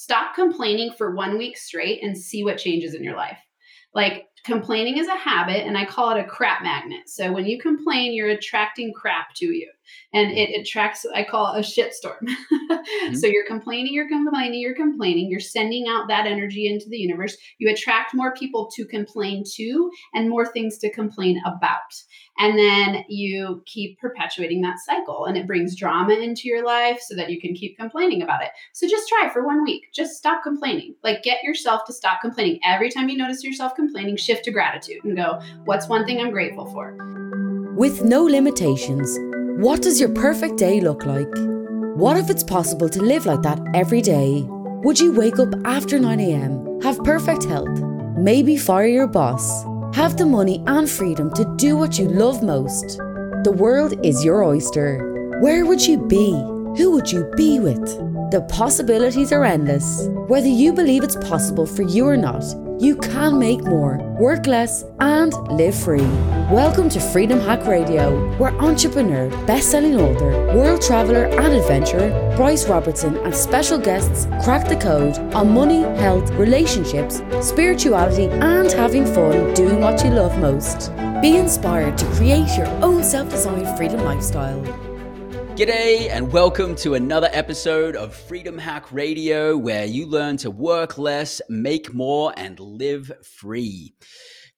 Stop complaining for one week straight and see what changes in your life. Like complaining is a habit, and I call it a crap magnet. So when you complain, you're attracting crap to you and it attracts i call a shitstorm. Mm-hmm. so you're complaining you're complaining you're complaining you're sending out that energy into the universe. You attract more people to complain to and more things to complain about. And then you keep perpetuating that cycle and it brings drama into your life so that you can keep complaining about it. So just try for one week. Just stop complaining. Like get yourself to stop complaining. Every time you notice yourself complaining shift to gratitude and go what's one thing i'm grateful for? With no limitations what does your perfect day look like? What if it's possible to live like that every day? Would you wake up after 9am, have perfect health, maybe fire your boss, have the money and freedom to do what you love most? The world is your oyster. Where would you be? Who would you be with? The possibilities are endless. Whether you believe it's possible for you or not, you can make more, work less, and live free. Welcome to Freedom Hack Radio, where entrepreneur, best-selling author, world traveler, and adventurer Bryce Robertson and special guests crack the code on money, health, relationships, spirituality, and having fun doing what you love most. Be inspired to create your own self-designed freedom lifestyle. G'day, and welcome to another episode of Freedom Hack Radio, where you learn to work less, make more, and live free.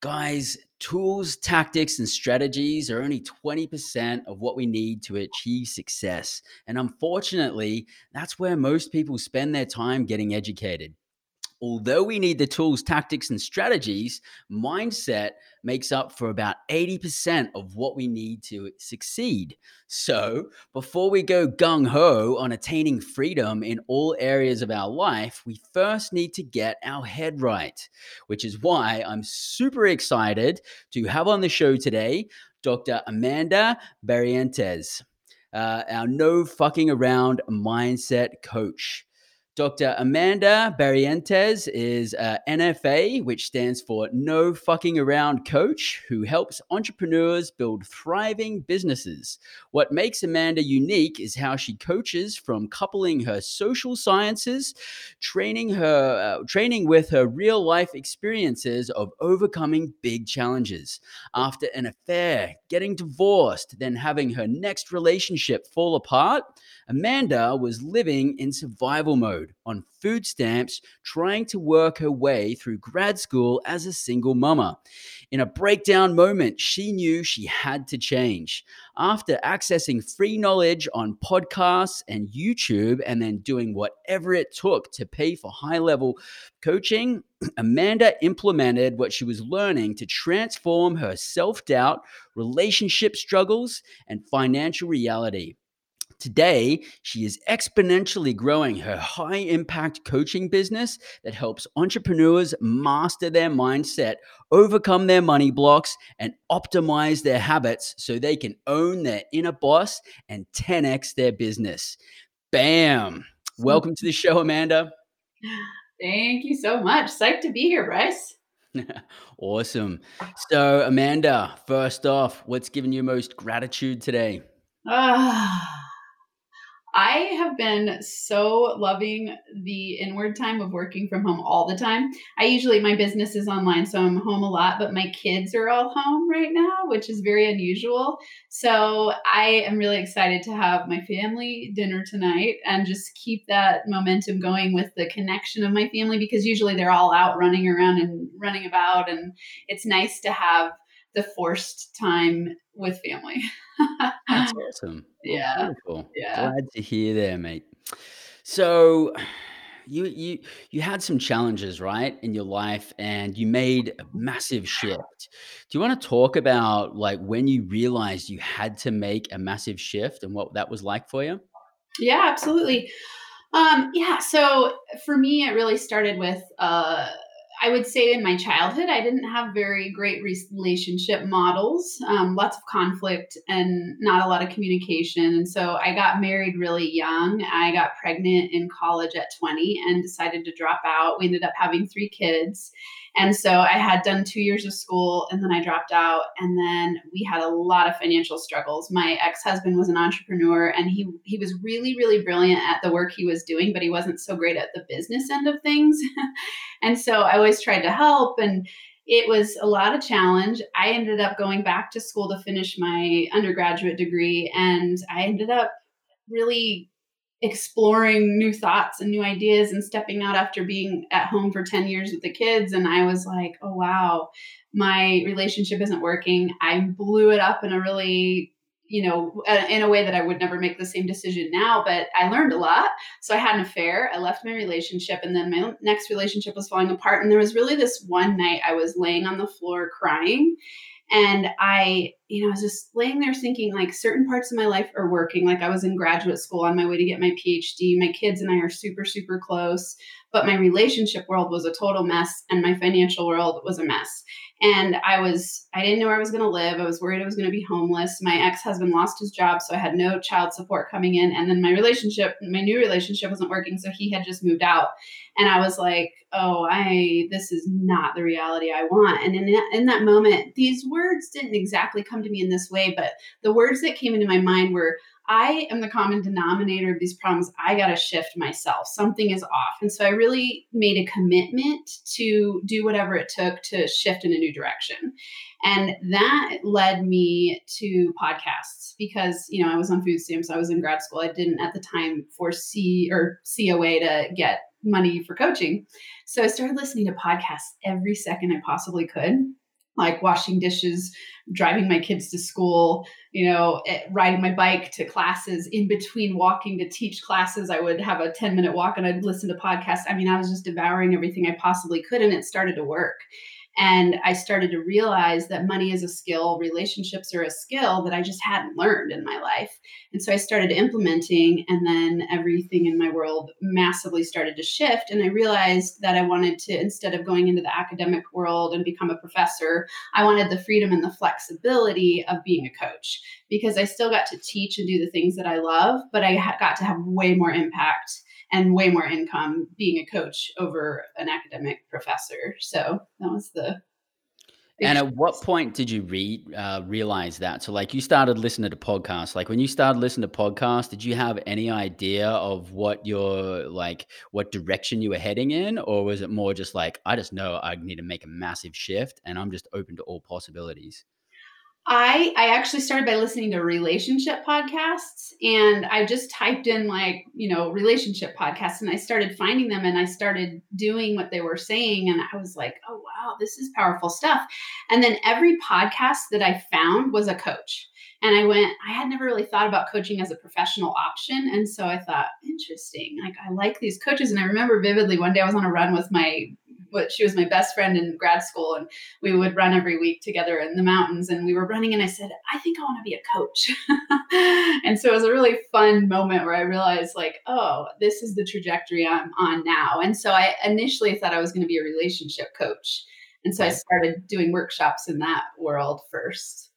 Guys, tools, tactics, and strategies are only 20% of what we need to achieve success. And unfortunately, that's where most people spend their time getting educated although we need the tools, tactics, and strategies, mindset makes up for about 80% of what we need to succeed. So, before we go gung ho on attaining freedom in all areas of our life, we first need to get our head right, which is why I'm super excited to have on the show today Dr. Amanda Barrientos, uh, our no fucking around mindset coach. Dr. Amanda Barrientes is a NFA, which stands for No Fucking Around Coach, who helps entrepreneurs build thriving businesses. What makes Amanda unique is how she coaches from coupling her social sciences, training her uh, training with her real life experiences of overcoming big challenges. After an affair, getting divorced, then having her next relationship fall apart, Amanda was living in survival mode on food stamps, trying to work her way through grad school as a single mama. In a breakdown moment, she knew she had to change. After accessing free knowledge on podcasts and YouTube, and then doing whatever it took to pay for high level coaching, Amanda implemented what she was learning to transform her self doubt, relationship struggles, and financial reality. Today, she is exponentially growing her high impact coaching business that helps entrepreneurs master their mindset, overcome their money blocks, and optimize their habits so they can own their inner boss and 10x their business. Bam! Welcome to the show, Amanda. Thank you so much. Psyched to be here, Bryce. awesome. So, Amanda, first off, what's given you most gratitude today? Ah. I have been so loving the inward time of working from home all the time. I usually, my business is online, so I'm home a lot, but my kids are all home right now, which is very unusual. So I am really excited to have my family dinner tonight and just keep that momentum going with the connection of my family because usually they're all out running around and running about. And it's nice to have the forced time with family. That's awesome. Yeah. Yeah. Glad to hear there, mate. So you you you had some challenges, right, in your life and you made a massive shift. Do you want to talk about like when you realized you had to make a massive shift and what that was like for you? Yeah, absolutely. Um, yeah, so for me it really started with uh I would say in my childhood, I didn't have very great relationship models, um, lots of conflict and not a lot of communication. And so I got married really young. I got pregnant in college at 20 and decided to drop out. We ended up having three kids. And so I had done two years of school and then I dropped out. And then we had a lot of financial struggles. My ex husband was an entrepreneur and he, he was really, really brilliant at the work he was doing, but he wasn't so great at the business end of things. and so I always tried to help. And it was a lot of challenge. I ended up going back to school to finish my undergraduate degree. And I ended up really exploring new thoughts and new ideas and stepping out after being at home for 10 years with the kids and i was like oh wow my relationship isn't working i blew it up in a really you know uh, in a way that i would never make the same decision now but i learned a lot so i had an affair i left my relationship and then my next relationship was falling apart and there was really this one night i was laying on the floor crying and I, you know, I was just laying there thinking like certain parts of my life are working. Like I was in graduate school on my way to get my PhD. My kids and I are super, super close, but my relationship world was a total mess and my financial world was a mess and i was i didn't know where i was going to live. I was worried i was going to be homeless. My ex-husband lost his job so i had no child support coming in. And then my relationship my new relationship wasn't working so he had just moved out. And i was like oh i this is not the reality i want. And in that, in that moment these words didn't exactly come to me in this way but the words that came into my mind were I am the common denominator of these problems. I got to shift myself. Something is off. And so I really made a commitment to do whatever it took to shift in a new direction. And that led me to podcasts because, you know, I was on food stamps, I was in grad school. I didn't at the time foresee or see a way to get money for coaching. So I started listening to podcasts every second I possibly could like washing dishes, driving my kids to school, you know, eh, riding my bike to classes. In between walking to teach classes, I would have a 10 minute walk and I'd listen to podcasts. I mean, I was just devouring everything I possibly could, and it started to work. And I started to realize that money is a skill, relationships are a skill that I just hadn't learned in my life. And so I started implementing, and then everything in my world massively started to shift. And I realized that I wanted to, instead of going into the academic world and become a professor, I wanted the freedom and the flexibility of being a coach because I still got to teach and do the things that I love, but I got to have way more impact and way more income being a coach over an academic professor. So that was the. And at what point did you re, uh, realize that? So, like, you started listening to podcasts. Like, when you started listening to podcasts, did you have any idea of what your like what direction you were heading in, or was it more just like, I just know I need to make a massive shift, and I'm just open to all possibilities? I I actually started by listening to relationship podcasts and I just typed in like, you know, relationship podcasts and I started finding them and I started doing what they were saying and I was like, "Oh wow, this is powerful stuff." And then every podcast that I found was a coach. And I went, I had never really thought about coaching as a professional option. And so I thought, interesting. Like, I like these coaches. And I remember vividly one day I was on a run with my what she was my best friend in grad school and we would run every week together in the mountains and we were running and I said, I think I want to be a coach. and so it was a really fun moment where I realized like, oh, this is the trajectory I'm on now. And so I initially thought I was going to be a relationship coach. And so I started doing workshops in that world first.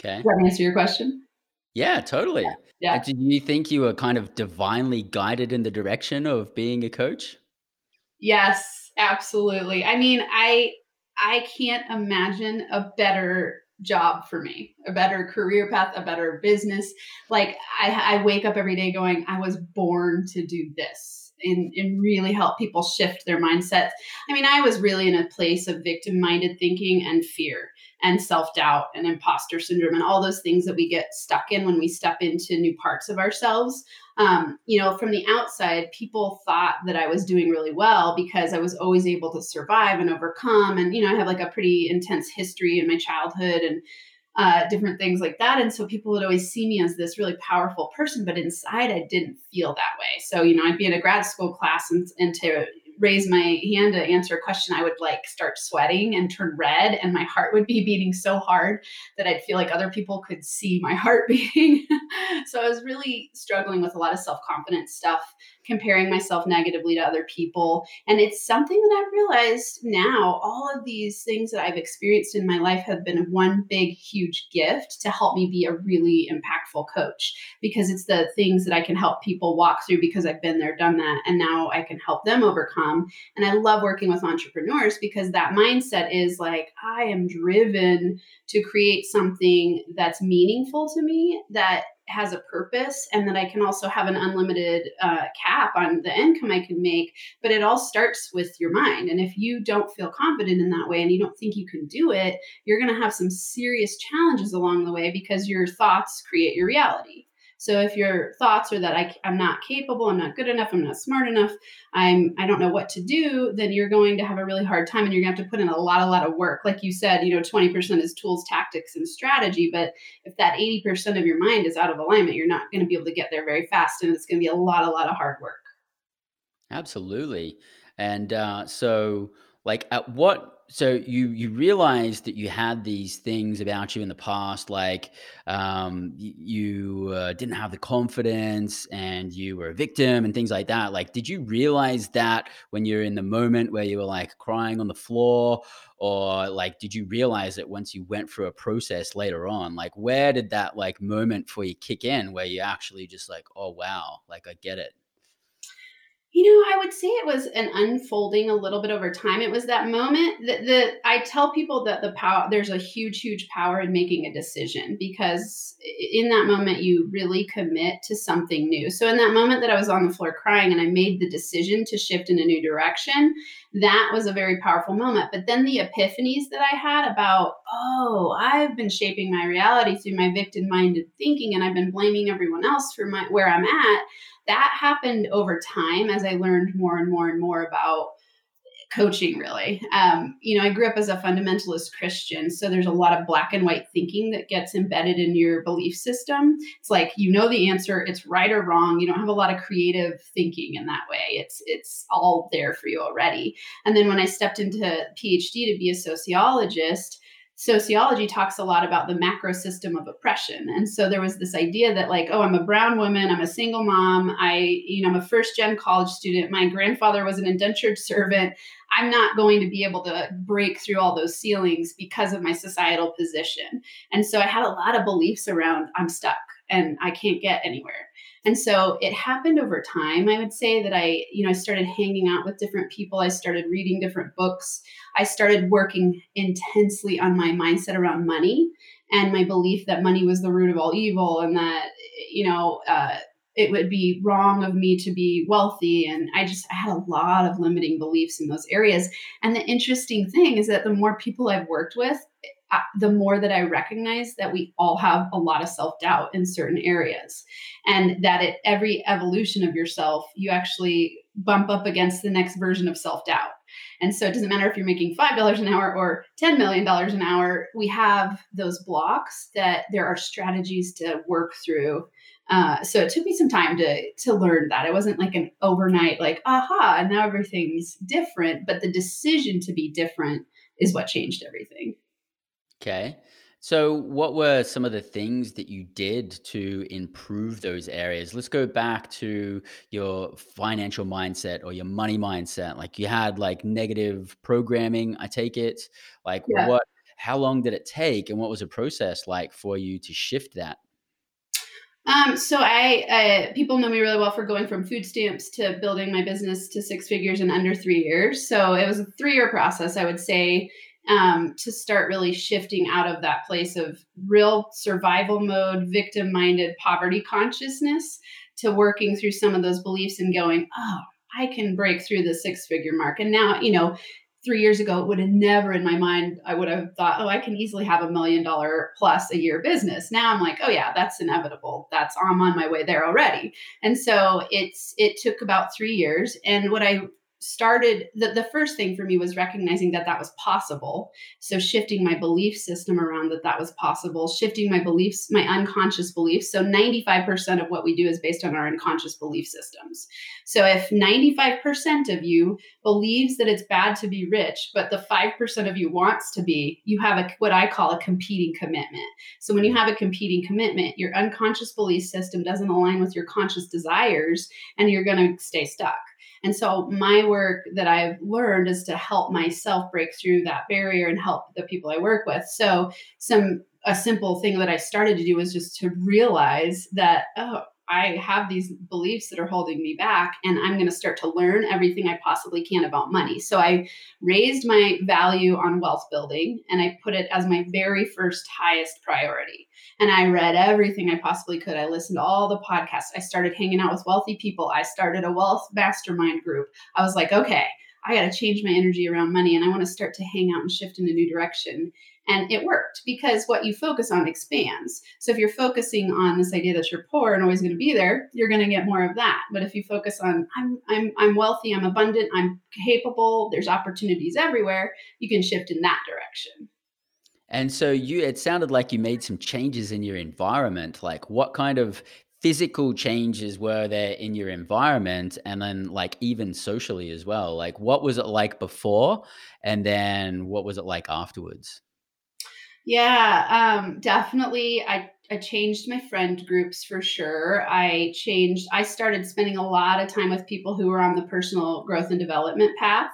Okay. Does that answer your question? Yeah, totally. Yeah. yeah. Did you think you were kind of divinely guided in the direction of being a coach? Yes, absolutely. I mean, I I can't imagine a better job for me, a better career path, a better business. Like I, I wake up every day going, I was born to do this and, and really help people shift their mindsets. I mean, I was really in a place of victim minded thinking and fear and self doubt and imposter syndrome and all those things that we get stuck in when we step into new parts of ourselves. Um, you know, from the outside, people thought that I was doing really well because I was always able to survive and overcome. And, you know, I have like a pretty intense history in my childhood and uh, different things like that. And so people would always see me as this really powerful person, but inside I didn't feel that way. So, you know, I'd be in a grad school class and, and to raise my hand to answer a question, I would like start sweating and turn red, and my heart would be beating so hard that I'd feel like other people could see my heart beating. so I was really struggling with a lot of self confidence stuff comparing myself negatively to other people. And it's something that I've realized now all of these things that I've experienced in my life have been one big, huge gift to help me be a really impactful coach because it's the things that I can help people walk through because I've been there, done that, and now I can help them overcome. And I love working with entrepreneurs because that mindset is like, I am driven to create something that's meaningful to me that has a purpose and that I can also have an unlimited uh, cap on the income I can make. But it all starts with your mind. And if you don't feel confident in that way and you don't think you can do it, you're going to have some serious challenges along the way because your thoughts create your reality. So if your thoughts are that I, I'm not capable, I'm not good enough, I'm not smart enough, I'm I don't know what to do, then you're going to have a really hard time and you're gonna have to put in a lot, a lot of work. Like you said, you know, 20% is tools, tactics, and strategy. But if that 80% of your mind is out of alignment, you're not gonna be able to get there very fast. And it's gonna be a lot, a lot of hard work. Absolutely. And uh, so like at what so you you realized that you had these things about you in the past like um, you uh, didn't have the confidence and you were a victim and things like that. Like did you realize that when you're in the moment where you were like crying on the floor? Or like did you realize it once you went through a process later on? Like where did that like moment for you kick in where you actually just like oh wow like i get it you know, I would say it was an unfolding a little bit over time. It was that moment that the I tell people that the power there's a huge, huge power in making a decision because in that moment you really commit to something new. So in that moment that I was on the floor crying and I made the decision to shift in a new direction, that was a very powerful moment. But then the epiphanies that I had about, oh, I've been shaping my reality through my victim-minded thinking and I've been blaming everyone else for my where I'm at that happened over time as I learned more and more and more about coaching really. Um, you know i grew up as a fundamentalist christian so there's a lot of black and white thinking that gets embedded in your belief system. It's like you know the answer it's right or wrong. You don't have a lot of creative thinking in that way. It's it's all there for you already. And then when i stepped into phd to be a sociologist sociology talks a lot about the macro system of oppression. And so there was this idea that like, oh, I'm a brown woman, I'm a single mom, I, you know, I'm a first gen college student, my grandfather was an indentured servant. I'm not going to be able to break through all those ceilings because of my societal position. And so I had a lot of beliefs around I'm stuck and I can't get anywhere. And so it happened over time. I would say that I, you know, I started hanging out with different people. I started reading different books. I started working intensely on my mindset around money and my belief that money was the root of all evil and that, you know, uh, it would be wrong of me to be wealthy and i just I had a lot of limiting beliefs in those areas and the interesting thing is that the more people i've worked with the more that I recognize that we all have a lot of self doubt in certain areas, and that at every evolution of yourself, you actually bump up against the next version of self doubt. And so it doesn't matter if you're making $5 an hour or $10 million an hour, we have those blocks that there are strategies to work through. Uh, so it took me some time to to learn that. It wasn't like an overnight, like, aha, and now everything's different. But the decision to be different is what changed everything. Okay. So, what were some of the things that you did to improve those areas? Let's go back to your financial mindset or your money mindset. Like you had like negative programming, I take it. Like yeah. what how long did it take and what was the process like for you to shift that? Um, so I, uh, people know me really well for going from food stamps to building my business to six figures in under three years. So it was a three year process. I would say um, to start really shifting out of that place of real survival mode, victim minded poverty consciousness to working through some of those beliefs and going, oh, I can break through the six figure mark. And now, you know, three years ago, it would have never in my mind, I would have thought, oh, I can easily have a million dollar plus a year business. Now I'm like, oh yeah, that's inevitable. That's I'm on my way there already. And so it's it took about three years. And what I started the, the first thing for me was recognizing that that was possible. So shifting my belief system around that that was possible shifting my beliefs my unconscious beliefs. So 95% of what we do is based on our unconscious belief systems. So if 95% of you believes that it's bad to be rich but the 5% of you wants to be you have a what i call a competing commitment. So when you have a competing commitment your unconscious belief system doesn't align with your conscious desires and you're going to stay stuck and so my work that I've learned is to help myself break through that barrier and help the people I work with. So some a simple thing that I started to do was just to realize that oh I have these beliefs that are holding me back, and I'm going to start to learn everything I possibly can about money. So I raised my value on wealth building and I put it as my very first highest priority. And I read everything I possibly could. I listened to all the podcasts. I started hanging out with wealthy people. I started a wealth mastermind group. I was like, okay, I got to change my energy around money and I want to start to hang out and shift in a new direction. And it worked because what you focus on expands. So if you're focusing on this idea that you're poor and always going to be there, you're going to get more of that. But if you focus on I'm I'm I'm wealthy, I'm abundant, I'm capable, there's opportunities everywhere, you can shift in that direction. And so you it sounded like you made some changes in your environment. Like what kind of physical changes were there in your environment and then like even socially as well? Like what was it like before and then what was it like afterwards? Yeah, um, definitely. I I changed my friend groups for sure. I changed. I started spending a lot of time with people who were on the personal growth and development path.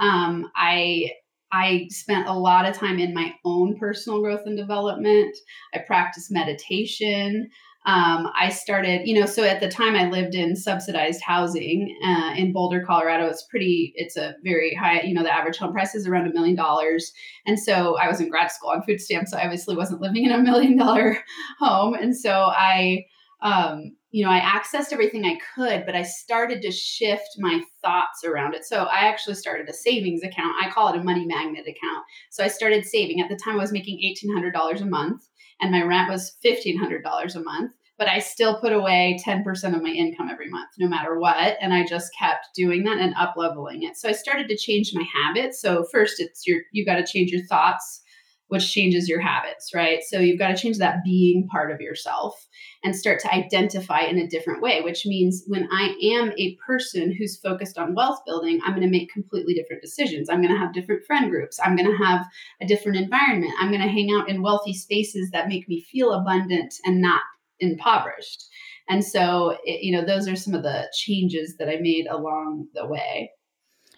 Um, I I spent a lot of time in my own personal growth and development. I practiced meditation um, I started, you know, so at the time I lived in subsidized housing uh, in Boulder, Colorado. It's pretty, it's a very high, you know, the average home price is around a million dollars. And so I was in grad school on food stamps. So I obviously wasn't living in a million dollar home. And so I, um, you know, I accessed everything I could, but I started to shift my thoughts around it. So I actually started a savings account. I call it a money magnet account. So I started saving. At the time, I was making $1,800 a month and my rent was $1,500 a month. But I still put away 10% of my income every month, no matter what. And I just kept doing that and up leveling it. So I started to change my habits. So first it's your you got to change your thoughts which changes your habits, right? So you've got to change that being part of yourself and start to identify in a different way, which means when I am a person who's focused on wealth building, I'm going to make completely different decisions. I'm going to have different friend groups. I'm going to have a different environment. I'm going to hang out in wealthy spaces that make me feel abundant and not impoverished. And so, it, you know, those are some of the changes that I made along the way.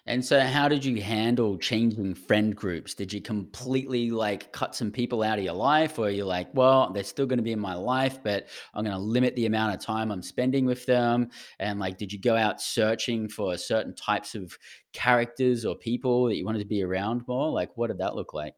And so, how did you handle changing friend groups? Did you completely like cut some people out of your life, or you're like, well, they're still going to be in my life, but I'm going to limit the amount of time I'm spending with them? And like, did you go out searching for certain types of characters or people that you wanted to be around more? Like, what did that look like?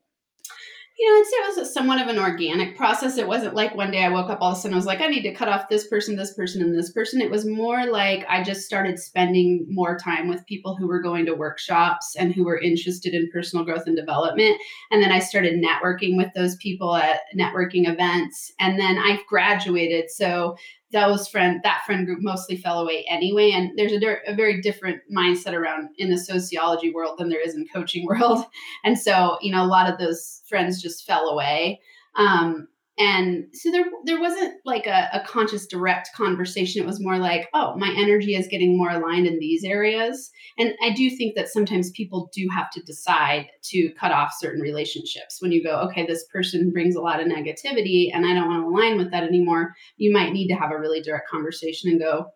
You know, I'd say it was somewhat of an organic process. It wasn't like one day I woke up all of a sudden I was like, I need to cut off this person, this person, and this person. It was more like I just started spending more time with people who were going to workshops and who were interested in personal growth and development. And then I started networking with those people at networking events. And then I graduated. So those friend that friend group mostly fell away anyway. And there's a, a, very different mindset around in the sociology world than there is in coaching world. And so you know a lot of those friends just fell away. Um, and so there there wasn't like a, a, conscious direct conversation. It was more like oh my energy is getting more aligned in these areas. And i do think that sometimes people do have to decide to cut off certain relationships. When you go okay this person brings a lot of negativity and i don't want to align with that anymore you might need to have a really direct conversation and go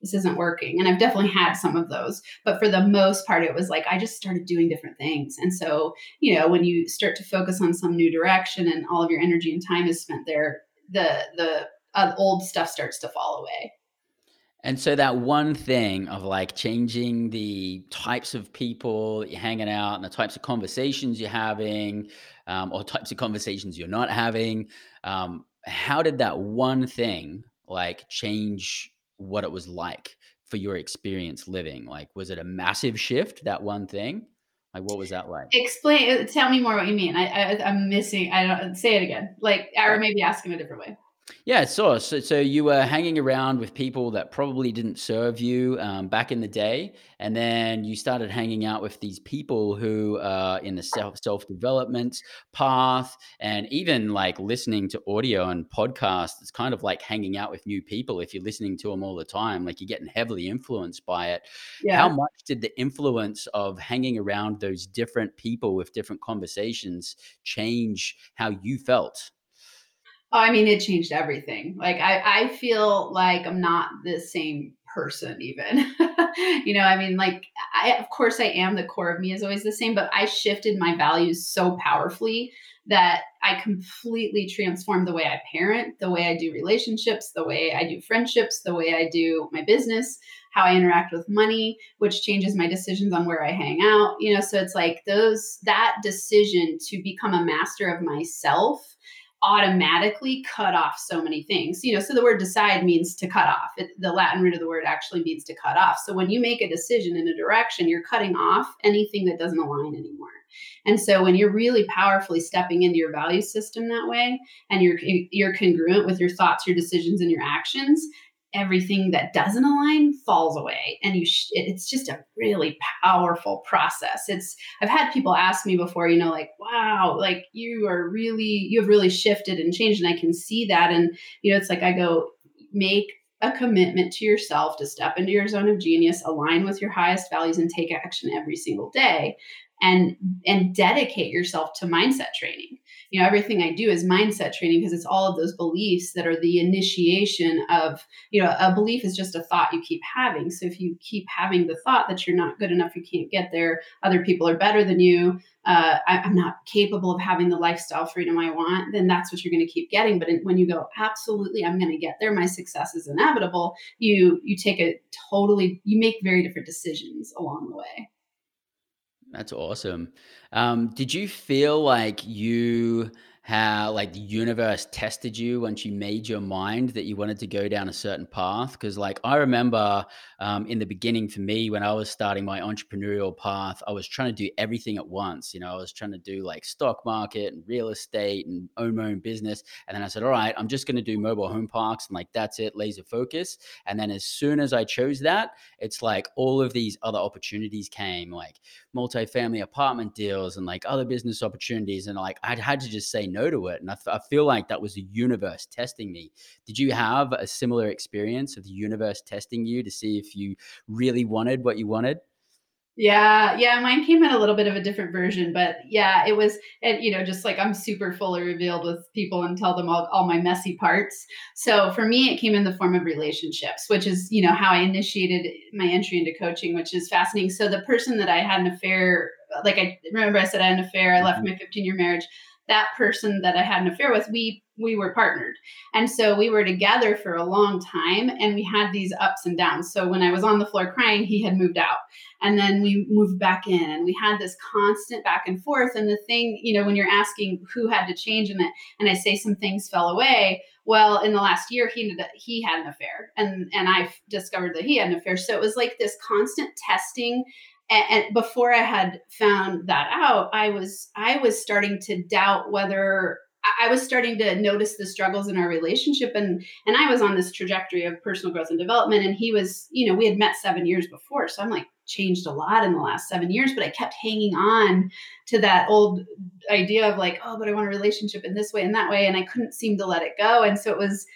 this isn't working. And I've definitely had some of those. But for the most part, it was like I just started doing different things. And so, you know, when you start to focus on some new direction and all of your energy and time is spent there, the the uh, old stuff starts to fall away. And so that one thing of like changing the types of people that you're hanging out and the types of conversations you're having, um, or types of conversations you're not having, um, how did that one thing like change what it was like for your experience living. Like, was it a massive shift, that one thing? Like, what was that like? Explain, uh, tell me more what you mean. I, I, am missing, I don't, say it again. Like, or maybe ask in a different way. Yeah, so so so you were hanging around with people that probably didn't serve you um, back in the day, and then you started hanging out with these people who are in the self self development path, and even like listening to audio and podcasts. It's kind of like hanging out with new people if you're listening to them all the time. Like you're getting heavily influenced by it. Yeah. How much did the influence of hanging around those different people with different conversations change how you felt? Oh, I mean, it changed everything. Like I, I feel like I'm not the same person even. you know, I mean, like I of course I am the core of me is always the same, but I shifted my values so powerfully that I completely transformed the way I parent, the way I do relationships, the way I do friendships, the way I do my business, how I interact with money, which changes my decisions on where I hang out. You know, so it's like those that decision to become a master of myself automatically cut off so many things. You know, so the word decide means to cut off. It, the Latin root of the word actually means to cut off. So when you make a decision in a direction, you're cutting off anything that doesn't align anymore. And so when you're really powerfully stepping into your value system that way and you're you're congruent with your thoughts, your decisions and your actions, everything that doesn't align falls away. And you sh- it's just a really powerful process. It's i've had people ask me before you know like wow like you are really you have really shifted and changed and i can see that. And you know it's like i go make a commitment to yourself to step into your zone of genius align with your highest values and take action every single day and and dedicate yourself to mindset training you know everything i do is mindset training because it's all of those beliefs that are the initiation of you know a belief is just a thought you keep having. So if you keep having the thought that you're not good enough you can't get there other people are better than you uh, I, i'm not capable of having the lifestyle freedom i want then that's what you're going to keep getting. But when you go absolutely i'm going to get there. My success is inevitable you you take a totally you make very different decisions along the way That's awesome. Um, did you feel like you had like the universe tested you once you made your mind that you wanted to go down a certain path? Because like I remember um, in the beginning for me when I was starting my entrepreneurial path, I was trying to do everything at once. You know, I was trying to do like stock market and real estate and own my own business. And then I said, all right, I'm just going to do mobile home parks and like that's it, laser focus. And then as soon as I chose that, it's like all of these other opportunities came, like multifamily apartment deals and like other business opportunities. And like I had to just say no to it. And I, f- I feel like that was the universe testing me. Did you have a similar experience of the universe testing you to see if you really wanted what you wanted? Yeah, yeah, mine came in a little bit of a different version, but yeah, it was, and you know, just like I'm super fully revealed with people and tell them all, all my messy parts. So for me, it came in the form of relationships, which is, you know, how I initiated my entry into coaching, which is fascinating. So the person that I had an affair, like I remember I said I had an affair, I left Mhm. my 15 year marriage. That person that I had an affair with, we we were partnered. And so we were together for a long time and we had these ups and downs. So when I was on the floor crying, he had moved out and then we moved back in and we had this constant back and forth and the thing you know when you're asking who had to change in it and i say some things fell away well in the last year he ended up, he had an affair and and i discovered that he had an affair so it was like this constant testing and, before i had found that out i was i was starting to doubt whether I was starting to notice the struggles in our relationship and and I was on this trajectory of personal growth and development and he was you know we had met 7 years before so I'm like changed a lot in the last 7 years but I kept hanging on to that old idea of like oh but I want a relationship in this way and that way and I couldn't seem to let it go and so it was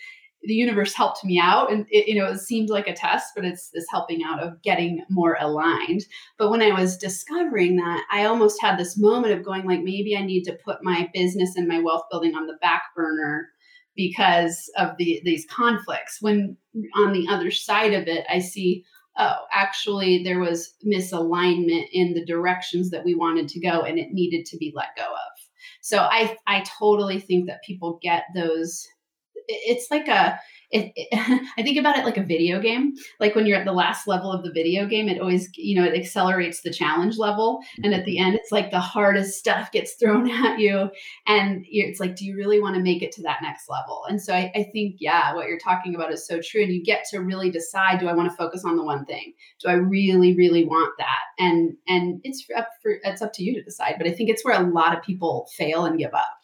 the universe helped me out. And it, you know it seemed like a test but it's this helping out of getting more aligned. But when i was discovering that i almost had this moment of going like maybe i need to put my business and my wealth building on the back burner because of the these conflicts. When on the other side of it i see oh actually there was misalignment in the directions that we wanted to go and it needed to be let go of. So i i totally think that people get those it's like a it, it, I think about it like a video game. Like when you're at the last level of the video game, it always, you know, it accelerates the challenge level. And at the end, it's like the hardest stuff gets thrown at you. And it's like, do you really want to make it to that next level? And so I, I think, yeah, what you're talking about is so true. And you get to really decide, do I want to focus on the one thing? Do I really, really want that? And and it's up for it's up to you to decide. But I think it's where a lot of people fail and give up.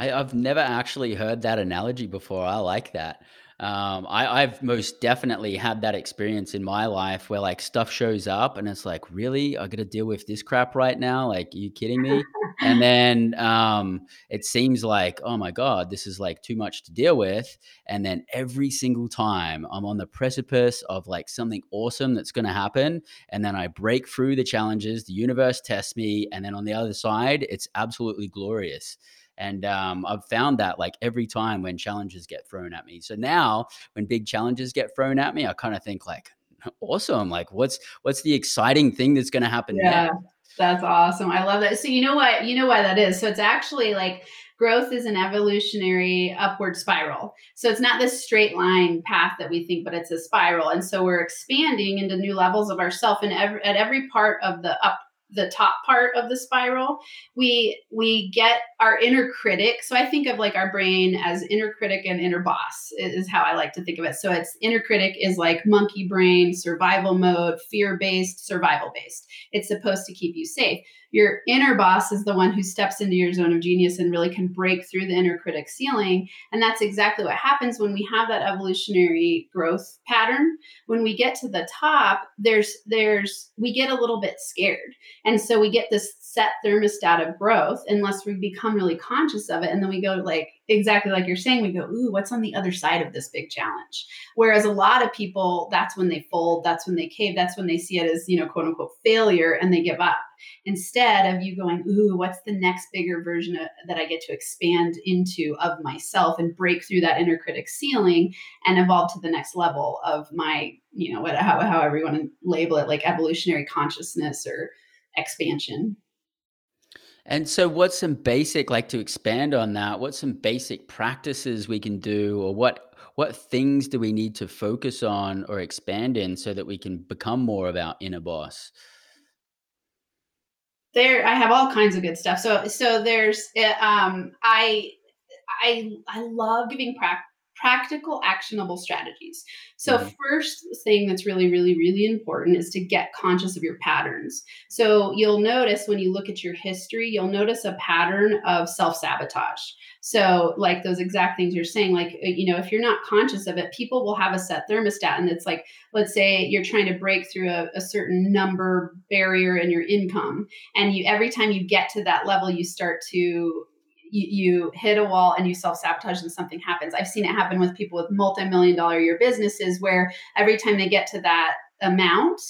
I, have never actually heard that analogy before. I like that. Um, I, I've most definitely had that experience in my life where like stuff shows up and it's like, really, I got to deal with this crap right now. Like, are you kidding me? and then um, it seems like, oh my god, this is like too much to deal with. And then every single time I'm on the precipice of like something awesome that's going to happen, and then I break through the challenges, the universe tests me, and then on the other side, it's absolutely glorious. And um, I've found that like every time when challenges get thrown at me. So now when big challenges get thrown at me, I kind of think like, awesome. Like what's what's the exciting thing that's going to happen yeah, next? That's awesome. I love that. So you know what? You know why that is. So it's actually like growth is an evolutionary upward spiral. So it's not this straight line path that we think, but it's a spiral. And so we're expanding into new levels of ourself and every, at every part of the up the top part of the spiral we we get our inner critic so i think of like our brain as inner critic and inner boss is how i like to think of it so it's inner critic is like monkey brain survival mode fear based survival based it's supposed to keep you safe your inner boss is the one who steps into your zone of genius and really can break through the inner critic ceiling. And that's exactly what happens when we have that evolutionary growth pattern. When we get to the top, there's there's we get a little bit scared. And so we get this set thermostat of growth unless we become really conscious of it. And then we go like exactly like you're saying, we go, ooh, what's on the other side of this big challenge? Whereas a lot of people, that's when they fold, that's when they cave, that's when they see it as, you know, quote unquote failure and they give up. Instead of you going, ooh, what's the next bigger version of, that I get to expand into of myself and break through that inner critic ceiling and evolve to the next level of my, you know, what, how, however you want to label it, like evolutionary consciousness or expansion. And so, what's some basic, like to expand on that? What's some basic practices we can do, or what what things do we need to focus on or expand in so that we can become more of our inner boss? There, I have all kinds of good stuff. So, so there's, eh, um, I, I, I love giving practice practical, actionable strategies. So, mm-hmm. first thing that's really, really, really important is to get conscious of your patterns. So, you'll notice when you look at your history, you'll notice a pattern of self sabotage. So, like those exact things you're saying, like, uh, you know, if you're not conscious of it, people will have a set thermostat. And it's like, let's say you're trying to break through a, a certain number barrier in your income. And you, every time you get to that level, you start to you, you hit a wall and you self sabotage and something happens. I've seen it happen with people with multi million dollar year businesses where every time they get to that amount,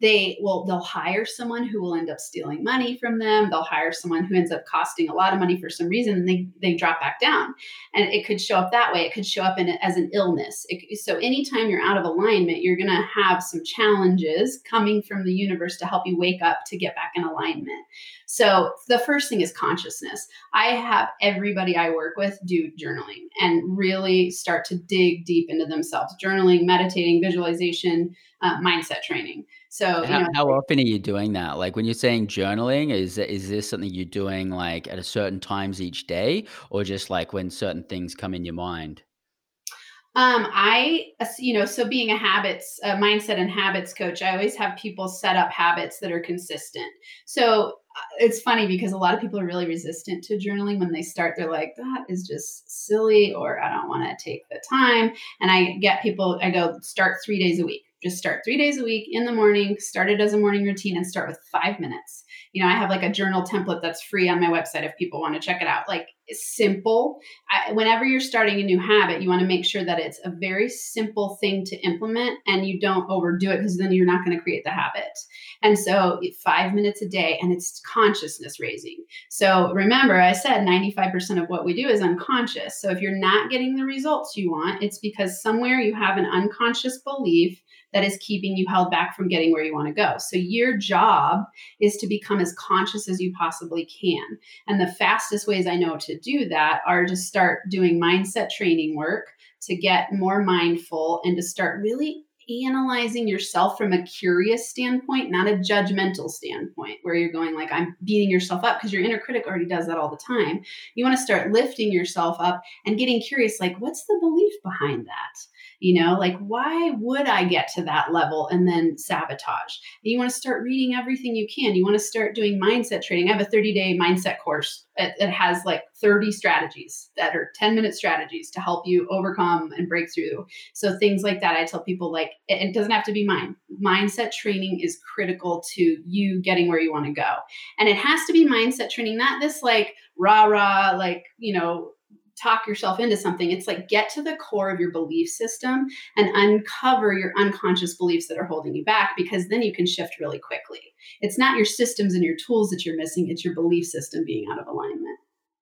they will they'll hire someone who will end up stealing money from them. They'll hire someone who ends up costing a lot of money for some reason and they they drop back down. And it could show up that way. It could show up in as an illness. It, so anytime you're out of alignment you're going to have some challenges coming from the universe to help you wake up to get back in alignment. So the first thing is consciousness. I have everybody i work with do journaling and really start to dig deep into themselves. Journaling meditating visualization uh, mindset training so how, you know, how often are you doing that? Like when you're saying journaling, is is this something you're doing like at a certain times each day, or just like when certain things come in your mind? Um, I, you know, so being a habits, a mindset and habits coach, I always have people set up habits that are consistent. So uh, it's funny because a lot of people are really resistant to journaling when they start. They're like, that is just silly, or I don't want to take the time. And I get people, I go, start three days a week just start three days a week in the morning, start it as a morning routine and start with five minutes. You know, I have like a journal template that's free on my website if people want to check it out. Like simple. I, whenever you're starting a new habit, you want to make sure that it's a very simple thing to implement and you don't overdo it because then you're not going to create the habit. And so, five minutes a day, and it's consciousness raising. So, remember, I said 95% of what we do is unconscious. So, if you're not getting the results you want, it's because somewhere you have an unconscious belief that is keeping you held back from getting where you want to go. So your job is to become as conscious as you possibly can. And the fastest ways I know to do that are to start doing mindset training work, to get more mindful, and to start really analyzing yourself from a curious standpoint, not a judgmental standpoint, where you're going like, I'm beating yourself up because your inner critic already does that all the time. You want to start lifting yourself up and getting curious, like, what's the belief behind that? You know, like why would I get to that level and then sabotage? And you want to start reading everything you can. You want to start doing mindset training. I have a 30 day mindset course that has like 30 strategies that are 10 minute strategies to help you overcome and break through. So things like that, I tell people like it doesn't have to be mine. Mindset training is critical to you getting where you want to go. And it has to be mindset training, not this like rah rah, like, you know, talk yourself into something. It's like get to the core of your belief system and uncover your unconscious beliefs that are holding you back because then you can shift really quickly. It's not your systems and your tools that you're missing, it's your belief system being out of alignment.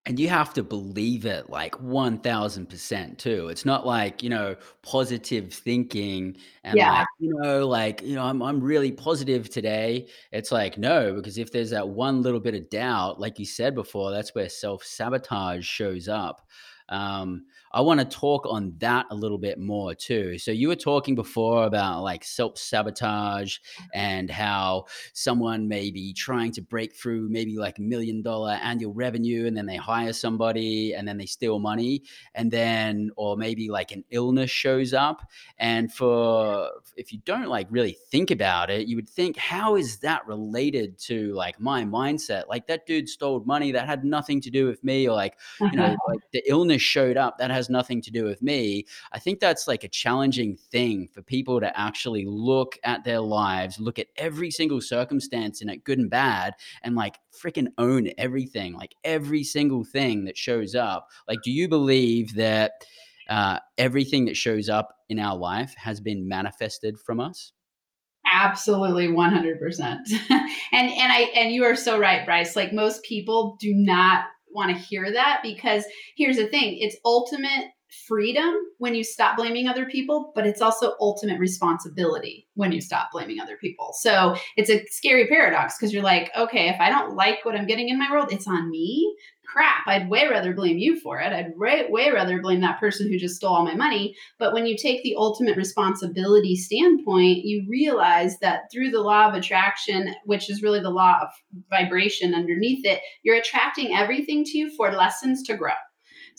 And you have to believe it like 1000% too. It's not like, you know, positive thinking and yeah. like, you know, like, you know, I'm, I'm really positive today. It's like, no, because if there's that one little bit of doubt, like you said before, that's where self sabotage shows up. Um, I want to talk on that a little bit more too. So you were talking before about like self sabotage mm-hmm. and how someone may be trying to break through maybe like a million dollar annual revenue and then they hire somebody and then they steal money and then or maybe like an illness shows up and for if you don't like really think about it, you would think how is that related to like my mindset? Like that dude stole money that had nothing to do with me or like, you know, like the illness showed up that has nothing to do with me. I think that's like a challenging thing for people to actually look at their lives, look at every single circumstance in it, good and bad, and like freaking own everything, like every single thing that shows up. Like, do you believe that uh, everything that shows up in our life has been manifested from us? absolutely 100% and and i and you are so right bryce like most people do not want to hear that because here's the thing it's ultimate freedom when you stop blaming other people, but it's also ultimate responsibility when you stop blaming other people. So it's a scary paradox because you're like, okay, if I don't like what I'm getting in my world, it's on me. Crap, I'd way rather blame you for it. I'd way, way rather blame that person who just stole all my money. But when you take the ultimate responsibility standpoint, you realize that through the law of attraction, which is really the law of vibration underneath it, you're attracting everything to you for lessons to grow.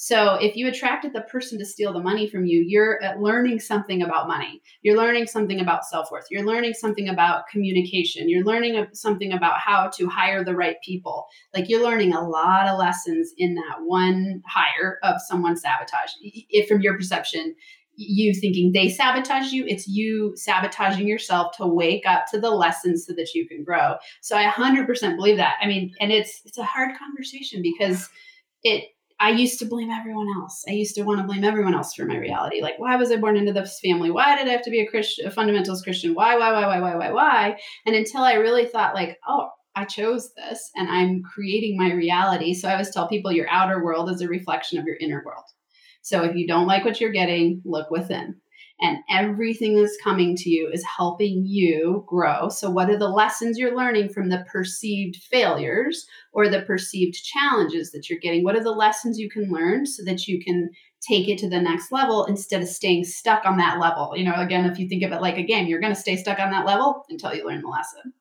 So if you attracted the person to steal the money from you, you're uh, learning something about money. You're learning something about self worth. You're learning something about communication. You're learning something about how to hire the right people. Like you're learning a lot of lessons in that one hire of someone sabotage. If from your perception, you thinking they sabotage you it's you sabotaging yourself to wake up to the lessons so that you can grow so i 100% believe that i mean and it's it's a hard conversation because it I used to blame everyone else. I used to want to blame everyone else for my reality. Like, why was I born into this family? Why did I have to be a Christian, a fundamentalist Christian? Why, why, why, why, why, why, why? And until I really thought, like, oh, I chose this and I'm creating my reality. So I always tell people your outer world is a reflection of your inner world. So if you don't like what you're getting, look within and everything that's coming to you is helping you grow. So, what are the lessons you're learning from the perceived failures or the perceived challenges that you're getting? What are the lessons you can learn so that you can take it to the next level instead of staying stuck on that level? You know, again, if you think of it like a game, you're going to stay stuck on that level until you learn the lesson.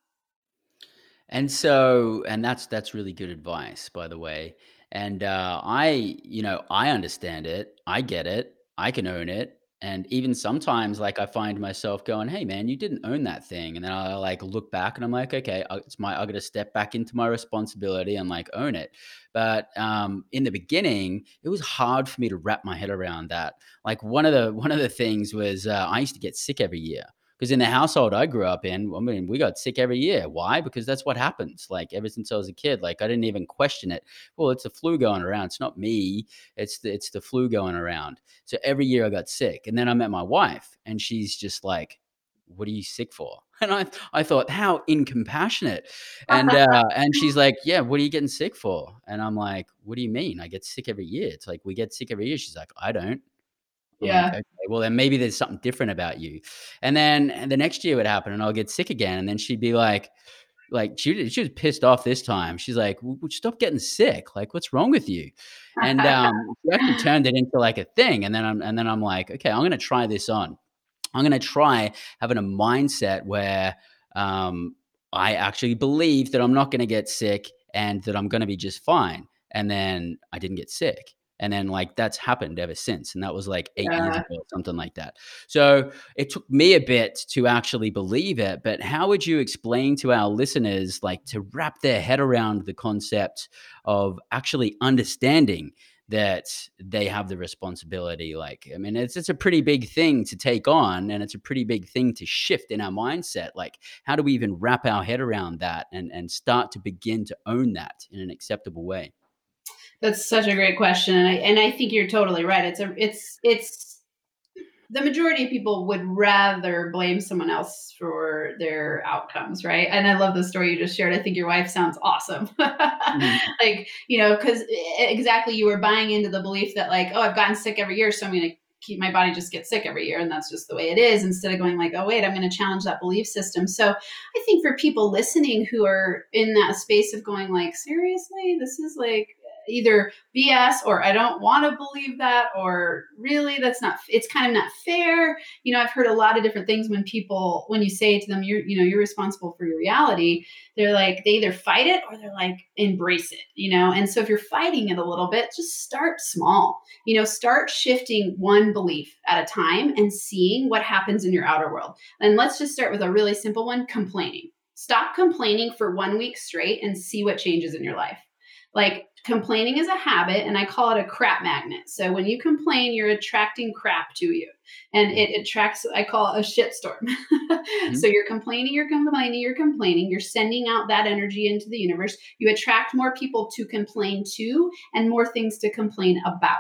And so, and that's that's really good advice, by the way. And uh, I, you know, I understand it. I get it. I can own it and even sometimes, like I find myself going, "Hey, man, you didn't own that thing," and then I like look back and I'm like, "Okay, it's my I got to step back into my responsibility and like own it." But um, in the beginning, it was hard for me to wrap my head around that. Like one of the one of the things was uh, I used to get sick every year because in the household I grew up in, I mean, we got sick every year. Why? Because that's what happens. Like ever since I was a kid, like I didn't even question it. Well, it's the flu going around. It's not me. It's the, it's the flu going around. So every year I got sick, and then I met my wife, and she's just like, "What are you sick for?" And I I thought, how incompassionate. And uh, and she's like, "Yeah, what are you getting sick for?" And I'm like, "What do you mean? I get sick every year." It's like we get sick every year. She's like, "I don't." Yeah. Like, okay, well, then maybe there's something different about you. And then and the next year would happen, and I'll get sick again, and then she'd be like, like she she was pissed off this time. She's like, "Stop getting sick! Like, what's wrong with you?" And um, she actually turned it into like a thing. And then I'm and then I'm like, okay, I'm gonna try this on. I'm gonna try having a mindset where um, I actually believe that I'm not gonna get sick and that I'm gonna be just fine. And then I didn't get sick and then like that's happened ever since and that was like eight yeah. years ago or something like that. So it took me a bit to actually believe it but how would you explain to our listeners like to wrap their head around the concept of actually understanding that they have the responsibility? Like i mean it's it's a pretty big thing to take on and it's a pretty big thing to shift in our mindset. Like how do we even wrap our head around that and and start to begin to own that in an acceptable way that's such a great question, and I, and I think you're totally right. It's a it's it's the majority of people would rather blame someone else for their outcomes, right? And I love the story you just shared. I think your wife sounds awesome. mm-hmm. Like, you know, because exactly you were buying into the belief that, like, oh, I've gotten sick every year, so I'm going to keep my body just get sick every year and that's just the way it is instead of going like oh wait i'm going to challenge that belief system so i think for people listening who are in that space of going like seriously this is like either BS or I don't want to believe that or really that's not it's kind of not fair. You know, I've heard a lot of different things when people when you say to them you're you know, you're responsible for your reality, they're like they either fight it or they're like embrace it, you know. And so if you're fighting it a little bit, just start small. You know, start shifting one belief at a time and seeing what happens in your outer world. And let's just start with a really simple one, complaining. Stop complaining for one week straight and see what changes in your life. Like complaining is a habit and I call it a crap magnet. So when you complain, you're attracting crap to you and it attracts, I call it a shitstorm. mm-hmm. So you're complaining, you're complaining, you're complaining, you're sending out that energy into the universe. You attract more people to complain to and more things to complain about.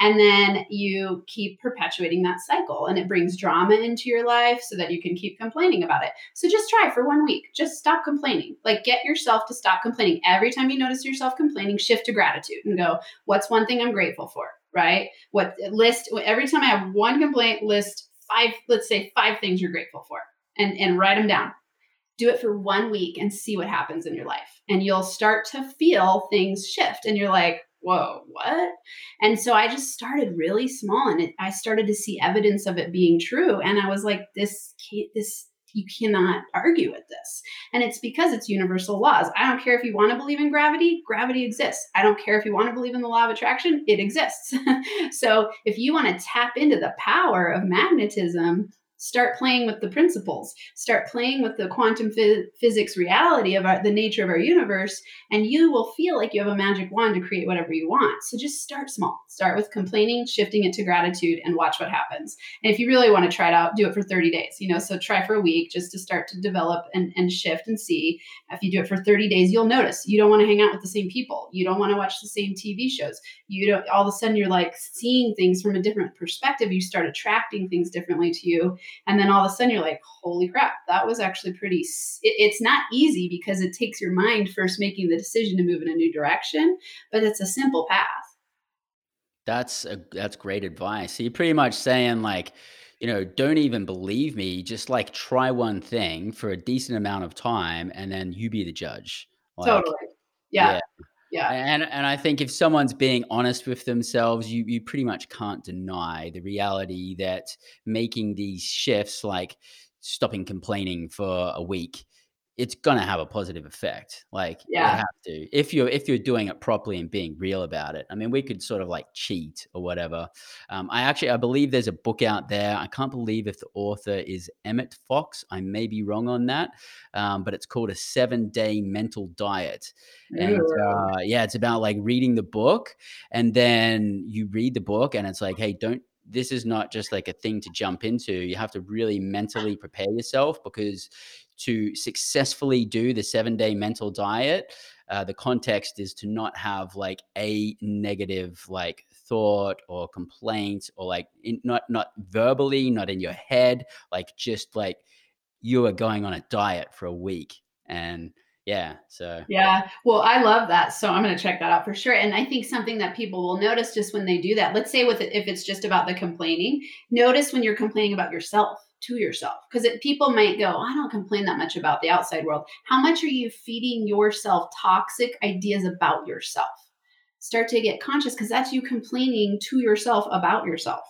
And then you keep perpetuating that cycle and it brings drama into your life so that you can keep complaining about it. So just try for one week. Just stop complaining. Like get yourself to stop complaining. Every time you notice yourself complaining, shift to gratitude and go, what's one thing I'm grateful for? Right? What list every time I have one complaint, list five, let's say five things you're grateful for and, and write them down do it for one week and see what happens in your life. And you'll start to feel things shift. And you're like, whoa, what? And so I just started really small and it, I started to see evidence of it being true. And I was like, this, this, you cannot argue with this. And it's because it's universal laws. I don't care if you want to believe in gravity, gravity exists. I don't care if you want to believe in the law of attraction, it exists. so if you want to tap into the power of magnetism, start playing with the principles start playing with the quantum phys- physics reality of our, the nature of our universe and you will feel like you have a magic wand to create whatever you want. So just start small. Start with complaining shifting it to gratitude and watch what happens. And if you really want to try it out do it for 30 days you know? So try for a week just to start to develop and, and shift and see. If you do it for 30 days you'll notice you don't want to hang out with the same people. You don't want to watch the same tv shows. You don't all of a sudden you're like seeing things from a different perspective. You start attracting things differently to you and then all of a sudden you're like holy crap that was actually pretty it, it's not easy because it takes your mind first making the decision to move in a new direction but it's a simple path. That's a that's great advice. So you're pretty much saying like you know don't even believe me just like try one thing for a decent amount of time and then you be the judge. Like, totally. Yeah. yeah yeah. And and I think if someone's being honest with themselves, you you pretty much can't deny the reality that making these shifts like stopping complaining for a week it's gonna have a positive effect. Like yeah. you have to if you're if you're doing it properly and being real about it. I mean, we could sort of like cheat or whatever. Um, I actually I believe there's a book out there. I can't believe if the author is Emmet Fox. I may be wrong on that, um, but it's called a seven day mental diet. And uh, yeah, it's about like reading the book and then you read the book and it's like, hey, don't this is not just like a thing to jump into. You have to really mentally prepare yourself because to successfully do the seven day mental diet, uh, the context is to not have like a negative like thought or complaint or like in, not not verbally, not in your head, like just like you are going on a diet for a week. And yeah so. Yeah well i love that so i'm going to check that out for sure. And i think something that people will notice just when they do that let's say with it if it's just about the complaining notice when you're complaining about yourself to yourself because people might go i don't complain that much about the outside world how much are you feeding yourself toxic ideas about yourself start to get conscious because that's you complaining to yourself about yourself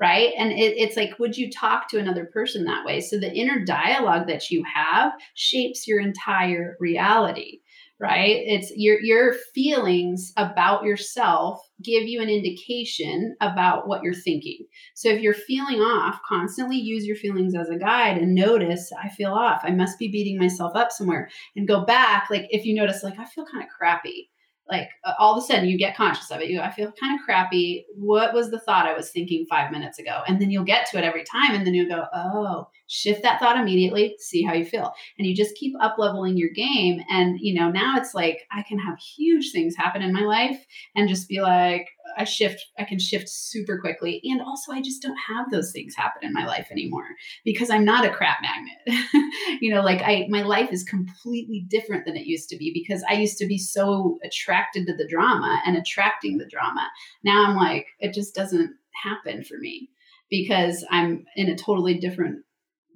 right? And it, it's like, would you talk to another person that way? So the inner dialogue that you have shapes your entire reality right? It's your your feelings about yourself give you an indication about what you're thinking. So if you're feeling off constantly use your feelings as a guide and notice i feel off. I must be beating myself up somewhere and go back. Like if you notice like i feel kind of crappy like uh, all of a sudden you get conscious of it. You I feel kind of crappy. What was the thought I was thinking five minutes ago? And then you'll get to it every time. And then you'll go, oh, shift that thought immediately, see how you feel. And you just keep up leveling your game. And, you know, now it's like I can have huge things happen in my life and just be like, I shift, I can shift super quickly. And also, I just don't have those things happen in my life anymore because I'm not a crap magnet. you know, like I, my life is completely different than it used to be because I used to be so attracted to the drama and attracting the drama. Now I'm like, it just doesn't happen for me because I'm in a totally different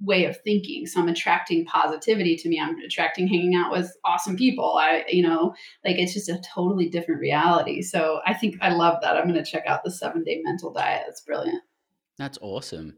way of thinking. So I'm attracting positivity to me. I'm attracting hanging out with awesome people. I, you know, like it's just a totally different reality. So I think I love that. I'm going to check out the seven day mental diet. It's brilliant. That's awesome.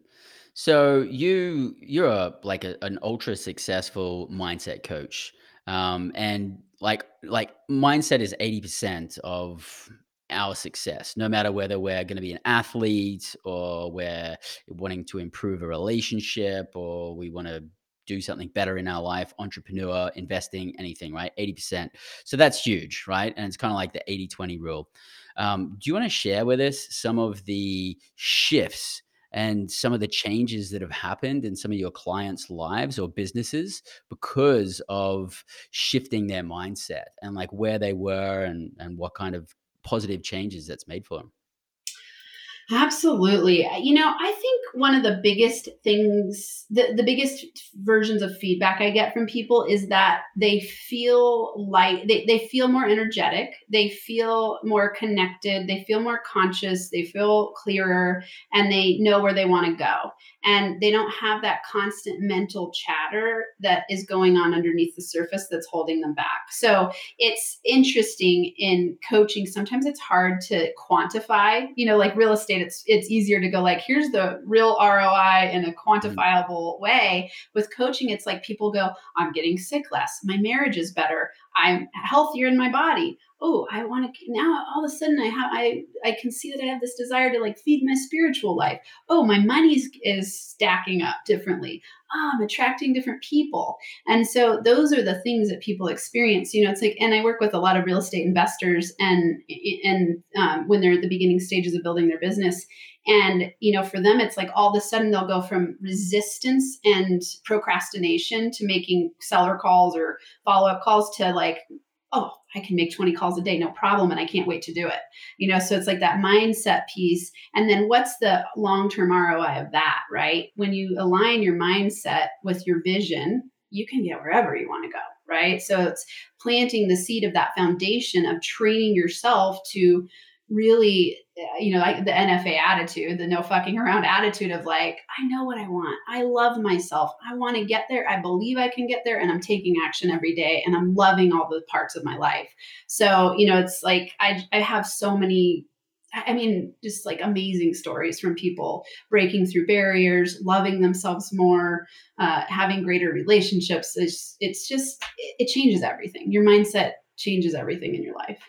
So you you're a like a, an ultra successful mindset coach, um, and like like mindset is eighty percent of our success, no matter whether we're going to be an athlete or we're wanting to improve a relationship or we want to do something better in our life, entrepreneur, investing, anything, right? 80%. So that's huge, right? And it's kind of like the 80 20 rule. Um, do you want to share with us some of the shifts and some of the changes that have happened in some of your clients' lives or businesses because of shifting their mindset and like where they were and, and what kind of positive changes that's made for them. Absolutely. You know, I think one of the biggest things, the, the biggest versions of feedback I get from people is that they feel like they, they feel more energetic, they feel more connected, they feel more conscious, they feel clearer, and they know where they want to go and they don't have that constant mental chatter that is going on underneath the surface that's holding them back. So it's interesting in coaching. Sometimes it's hard to quantify. You know, like real estate, it's it's easier to go like, here's the real ROI in a mm-hmm. quantifiable way. With coaching, it's like people go, I'm getting sick less, my marriage is better, I'm healthier in my body. Oh i want to now all of a sudden i have i i can see that i have this desire to like feed my spiritual life. Oh my money is stacking up differently oh, i'm attracting different people. And so those are the things that people experience you know it's like and i work with a lot of real estate investors and and um, when they're at the beginning stages of building their business. And you know for them it's like all of a sudden they'll go from resistance and procrastination to making seller calls or follow-up calls to like oh, I can make 20 calls a day, no problem. And I can't wait to do it. You know, so it's like that mindset piece. And then what's the long term ROI of that, right? When you align your mindset with your vision, you can get wherever you want to go, right? So it's planting the seed of that foundation of training yourself to really you know like the nfa attitude the no fucking around attitude of like i know what i want i love myself i want to get there i believe i can get there and i'm taking action every day and i'm loving all the parts of my life so you know it's like i i have so many I mean, just like amazing stories from people breaking through barriers, loving themselves more, uh, having greater relationships. It's, it's just, it changes everything. Your mindset changes everything in your life.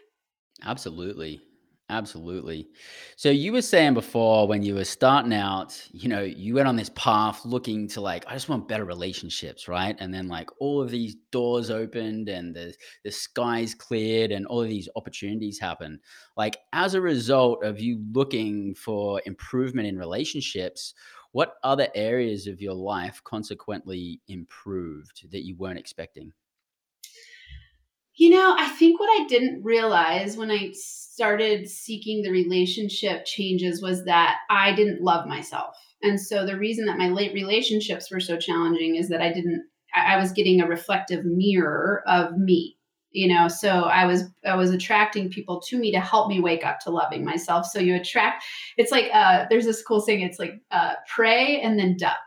Absolutely. Absolutely. So you were saying before when you were starting out, you know, you went on this path looking to like, I just want better relationships, right? And then like all of these doors opened and the the skies cleared and all of these opportunities happen. Like as a result of you looking for improvement in relationships, what other areas of your life consequently improved that you weren't expecting? You know, I think what I didn't realize when I started seeking the relationship changes was that I didn't love myself. And so the reason that my late relationships were so challenging is that I didn't I was getting a reflective mirror of me. You know, so I was I was attracting people to me to help me wake up to loving myself. So you attract it's like uh there's this cool thing, it's like uh pray and then duck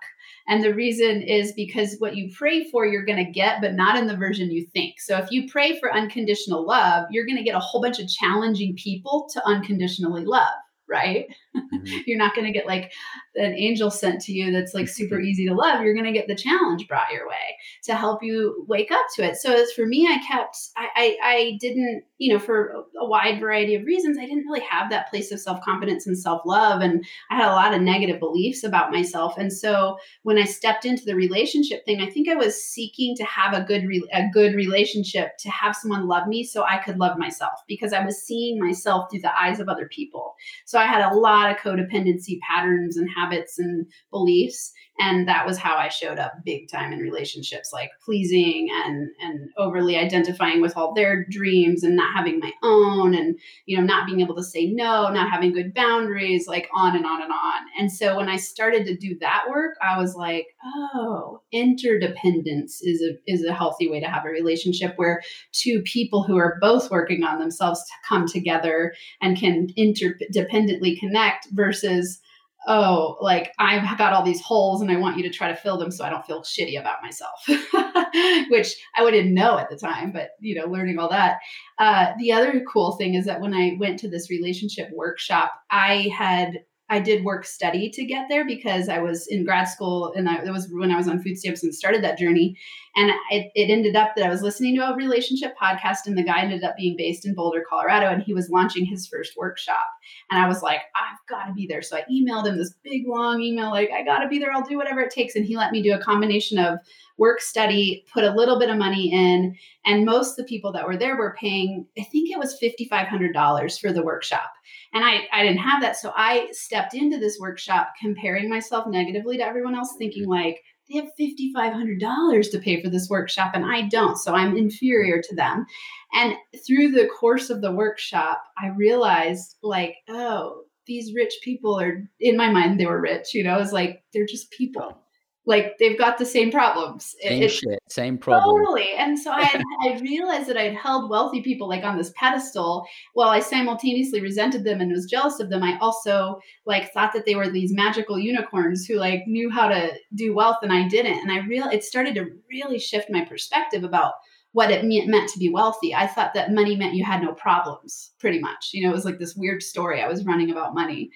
and the reason is because what you pray for, you're going to get, but not in the version you think. So if you pray for unconditional love, you're going to get a whole bunch of challenging people to unconditionally love, right? Mm-hmm. You're not going to get like an angel sent to you that's like super mm-hmm. easy to love. You're going to get the challenge brought your way to help you wake up to it. So as for me, I kept, I, I, I didn't, you know, for a wide variety of reasons, I didn't really have that place of self confidence and self love. And I had a lot of negative beliefs about myself. And so when I stepped into the relationship thing, I think I was seeking to have a good, re- a good relationship, to have someone love me so I could love myself because I was seeing myself through the eyes of other people. So I had a lot of codependency patterns and habits and beliefs and that was how i showed up big time in relationships like pleasing and and overly identifying with all their dreams and not having my own and you know not being able to say no not having good boundaries like on and on and on. And so when i started to do that work i was like oh interdependence is a is a healthy way to have a relationship where two people who are both working on themselves to come together and can interdependently connect versus oh, like I've got all these holes and I want you to try to fill them so I don't feel shitty about myself, which I wouldn't know at the time, but you know, learning all that. Uh, the other cool thing is that when I went to this relationship workshop, I had I did work study to get there because I was in grad school and I, it was when I was on food stamps and started that journey. And it, it ended up that I was listening to a relationship podcast and the guy ended up being based in Boulder, Colorado, and he was launching his first workshop. And I was like, I've got to be there. So I emailed him this big long email, like, I got to be there. I'll do whatever it takes. And he let me do a combination of work study, put a little bit of money in. And most of the people that were there were paying, I think it was $5,500 for the workshop. And I, I didn't have that. So I stepped into this workshop comparing myself negatively to everyone else, thinking like, they have $5,500 to pay for this workshop and I don't. So I'm inferior to them. And through the course of the workshop, I realized like, oh, these rich people are in my mind, they were rich, you know, it's like they're just people like they've got the same problems. Same it's, shit, same problem. Totally. And so I, I realized that I'd held wealthy people like on this pedestal while I simultaneously resented them and was jealous of them. I also like thought that they were these magical unicorns who like knew how to do wealth and I didn't. And I real it started to really shift my perspective about what it meant to be wealthy. I thought that money meant you had no problems, pretty much. You know, it was like this weird story I was running about money.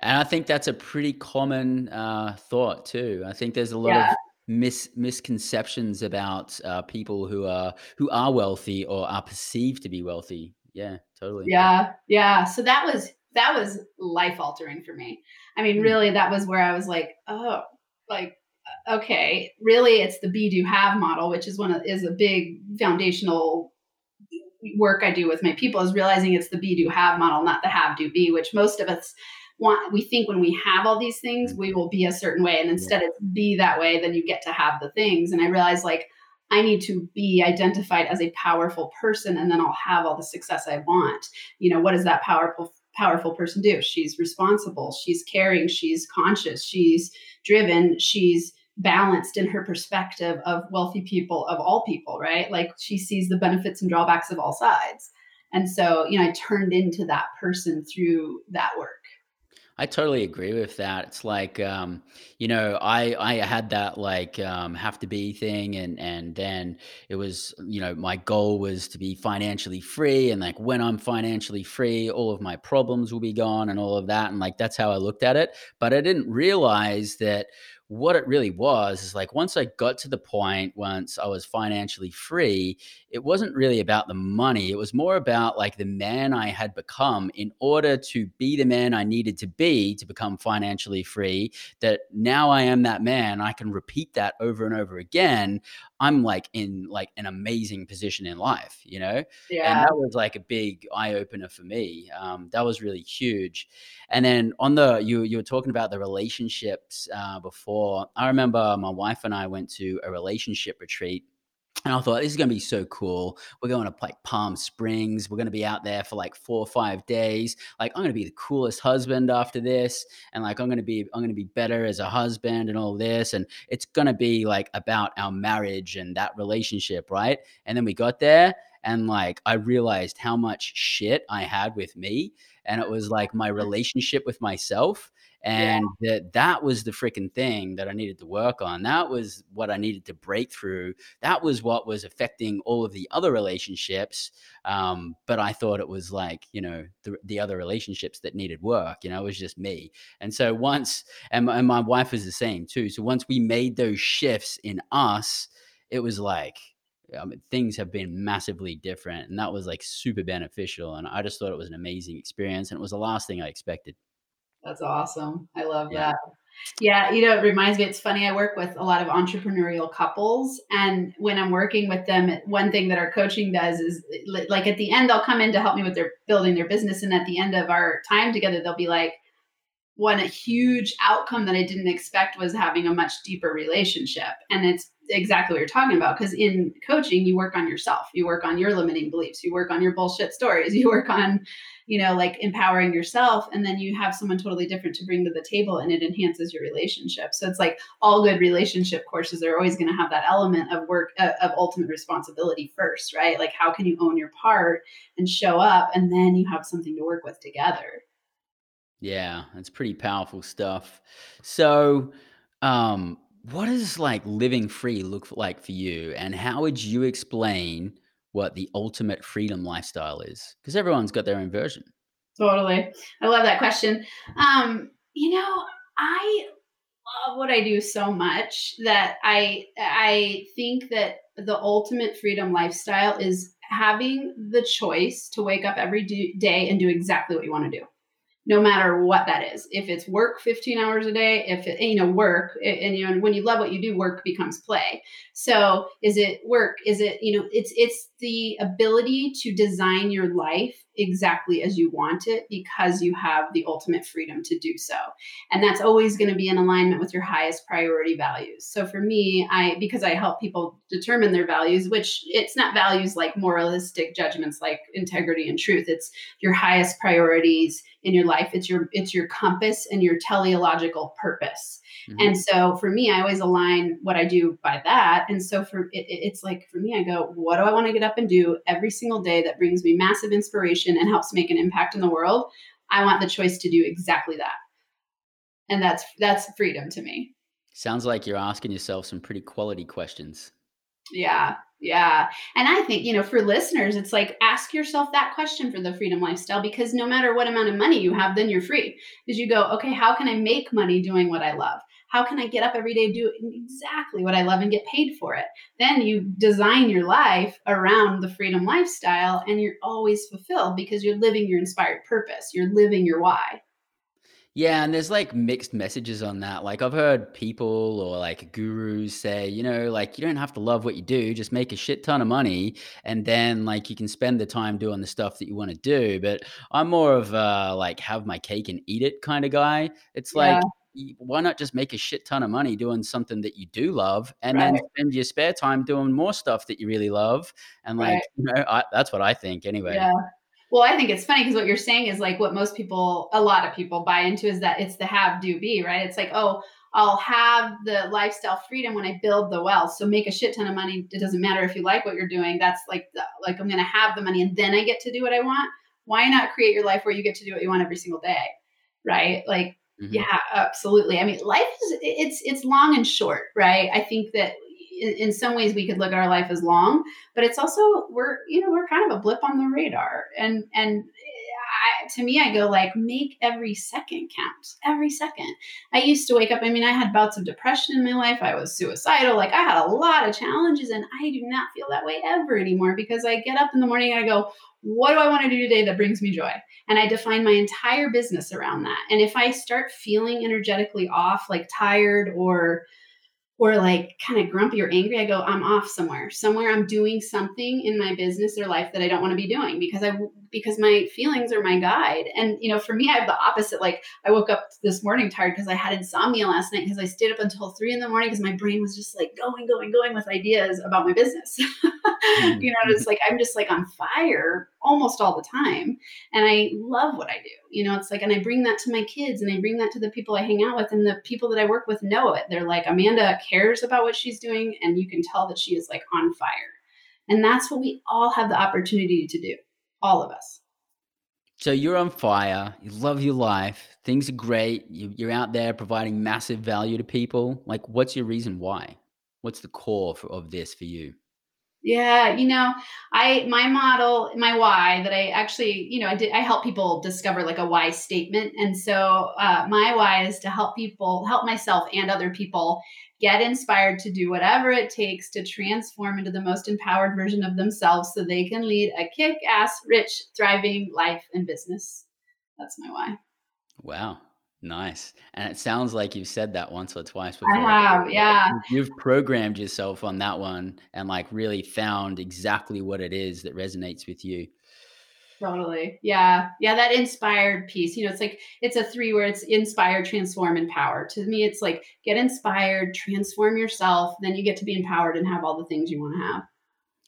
And I think that's a pretty common uh, thought too. I think there's a lot yeah. of mis- misconceptions about uh, people who are who are wealthy or are perceived to be wealthy. Yeah, totally. Yeah, yeah. So that was that was life altering for me. I mean, mm. really, that was where I was like, oh, like uh, okay, really, it's the be do have model, which is one of is a big foundational work I do with my people is realizing it's the be do have model, not the have do be, which most of us want we think when we have all these things we will be a certain way. And instead it's be that way then you get to have the things. And i realized like i need to be identified as a powerful person and then i'll have all the success i want. You know what does that powerful powerful person do? She's responsible. She's caring. She's conscious. She's driven. She's balanced in her perspective of wealthy people of all people right? Like she sees the benefits and drawbacks of all sides. And so you know i turned into that person through that work I totally agree with that. It's like, um, you know, I I had that like um, have to be thing, and and then it was, you know, my goal was to be financially free, and like when I'm financially free, all of my problems will be gone, and all of that, and like that's how I looked at it. But I didn't realize that what it really was is like once I got to the point, once I was financially free, it wasn't really about the money. It was more about like the man I had become in order to be the man I needed to be to become financially free. That now I am that man. I can repeat that over and over again. I'm like in like an amazing position in life, you know? Yeah. And that was like a big eye opener for me. Um, that was really huge. And then on the, you, you were talking about the relationships uh, before. I remember my wife and I went to a relationship retreat and I thought this is going to be so cool. We're going to like Palm Springs. We're going to be out there for like four or five days. Like I'm going to be the coolest husband after this, and like I'm going to be I'm going to be better as a husband and all this. And it's going to be like about our marriage and that relationship, right? And then we got there, and like I realized how much shit I had with me, and it was like my relationship with myself and yeah. that that was the freaking thing that I needed to work on. That was what I needed to break through. That was what was affecting all of the other relationships. Um, but I thought it was like you know the, the other relationships that needed work. You know, it was just me. And so once, and my, and my wife was the same too. So once we made those shifts in us, it was like I mean, things have been massively different and that was like super beneficial and i just thought it was an amazing experience and it was the last thing i expected that's awesome. I love yeah. that. Yeah, you know, it reminds me, it's funny. I work with a lot of entrepreneurial couples. And when I'm working with them, one thing that our coaching does is like at the end, they'll come in to help me with their building their business. And at the end of our time together, they'll be like, one a huge outcome that I didn't expect was having a much deeper relationship. And it's exactly what you're talking about. Because in coaching, you work on yourself, you work on your limiting beliefs, you work on your bullshit stories, you work on, you know, like empowering yourself. And then you have someone totally different to bring to the table and it enhances your relationship. So it's like all good relationship courses are always going to have that element of work, uh, of ultimate responsibility first, right? Like, how can you own your part and show up? And then you have something to work with together. Yeah, it's pretty powerful stuff. So, um, what does like living free look like for you, and how would you explain what the ultimate freedom lifestyle is? Because everyone's got their own version. Totally, I love that question. Um, you know, I love what I do so much that I I think that the ultimate freedom lifestyle is having the choice to wake up every day and do exactly what you want to do no matter what that is. If it's work 15 hours a day, if it, you know, work, and you know, when you love what you do, work becomes play. So is it work? Is it, you know, it's, it's the ability to design your life exactly as you want it because you have the ultimate freedom to do so. And that's always going to be in alignment with your highest priority values. So for me, I because I help people determine their values, which it's not values like moralistic judgments like integrity and truth. It's your highest priorities in your life. It's your it's your compass and your teleological purpose. Mm-hmm. And so for me, I always align what I do by that. And so for it, it's like for me, I go, what do I want to get up and do every single day that brings me massive inspiration and helps make an impact in the world? I want the choice to do exactly that. And that's that's freedom to me. Sounds like you're asking yourself some pretty quality questions. Yeah, yeah. And I think, you know, for listeners, it's like ask yourself that question for the freedom lifestyle because no matter what amount of money you have, then you're free. Because you go, okay, how can I make money doing what I love? How can I get up every day, do exactly what I love and get paid for it? Then you design your life around the freedom lifestyle and you're always fulfilled because you're living your inspired purpose. You're living your why. Yeah, and there's like mixed messages on that. Like I've heard people or like gurus say, you know, like you don't have to love what you do, just make a shit ton of money and then like you can spend the time doing the stuff that you want to do. But I'm more of a like have my cake and eat it kind of guy. It's like yeah why not just make a shit ton of money doing something that you do love and right. then spend your spare time doing more stuff that you really love and like right. you know I, that's what i think anyway yeah well i think it's funny because what you're saying is like what most people a lot of people buy into is that it's the have do be right it's like oh I'll have the lifestyle freedom when I build the wealth. So make a shit ton of money. It doesn't matter if you like what you're doing. That's like the, like I'm going to have the money and then I get to do what I want. Why not create your life where you get to do what you want every single day? Right? Like Mm-hmm. Yeah, absolutely. I mean, life is it's it's long and short, right? I think that in, in, some ways we could look at our life as long, but it's also we're you know we're kind of a blip on the radar, and and I, to me, I go like make every second count. Every second. I used to wake up. I mean, I had bouts of depression in my life. I was suicidal. Like I had a lot of challenges, and I do not feel that way ever anymore because I get up in the morning and I go, what do I want to do today that brings me joy? And I define my entire business around that. And if I start feeling energetically off, like tired or or like kind of grumpy or angry, I go, I'm off somewhere. Somewhere I'm doing something in my business or life that I don't want to be doing because I because my feelings are my guide. And you know, for me, I have the opposite. Like I woke up this morning tired because I had insomnia last night because I stayed up until three in the morning because my brain was just like going, going, going with ideas about my business. mm-hmm. You know, it's like I'm just like on fire almost all the time. And I love what I do. You know, it's like, and I bring that to my kids and I bring that to the people I hang out with, and the people that I work with know it. They're like, Amanda cares about what she's doing, and you can tell that she is like on fire. And that's what we all have the opportunity to do all of us. So you're on fire. You love your life. Things are great. You, you're out there providing massive value to people. Like, what's your reason why? What's the core of this for you? Yeah, you know, I my model, my why that I actually, you know, I did I help people discover like a why statement, and so uh, my why is to help people, help myself and other people get inspired to do whatever it takes to transform into the most empowered version of themselves, so they can lead a kick-ass, rich, thriving life and business. That's my why. Wow, Nice. And it sounds like you've said that once or twice before. I have, yeah. You've programmed yourself on that one and like really found exactly what it is that resonates with you. Totally. Yeah. Yeah. That inspired piece, you know, it's like, it's a three words inspire, transform, empower. To me, it's like get inspired, transform yourself, then you get to be empowered and have all the things you want to have.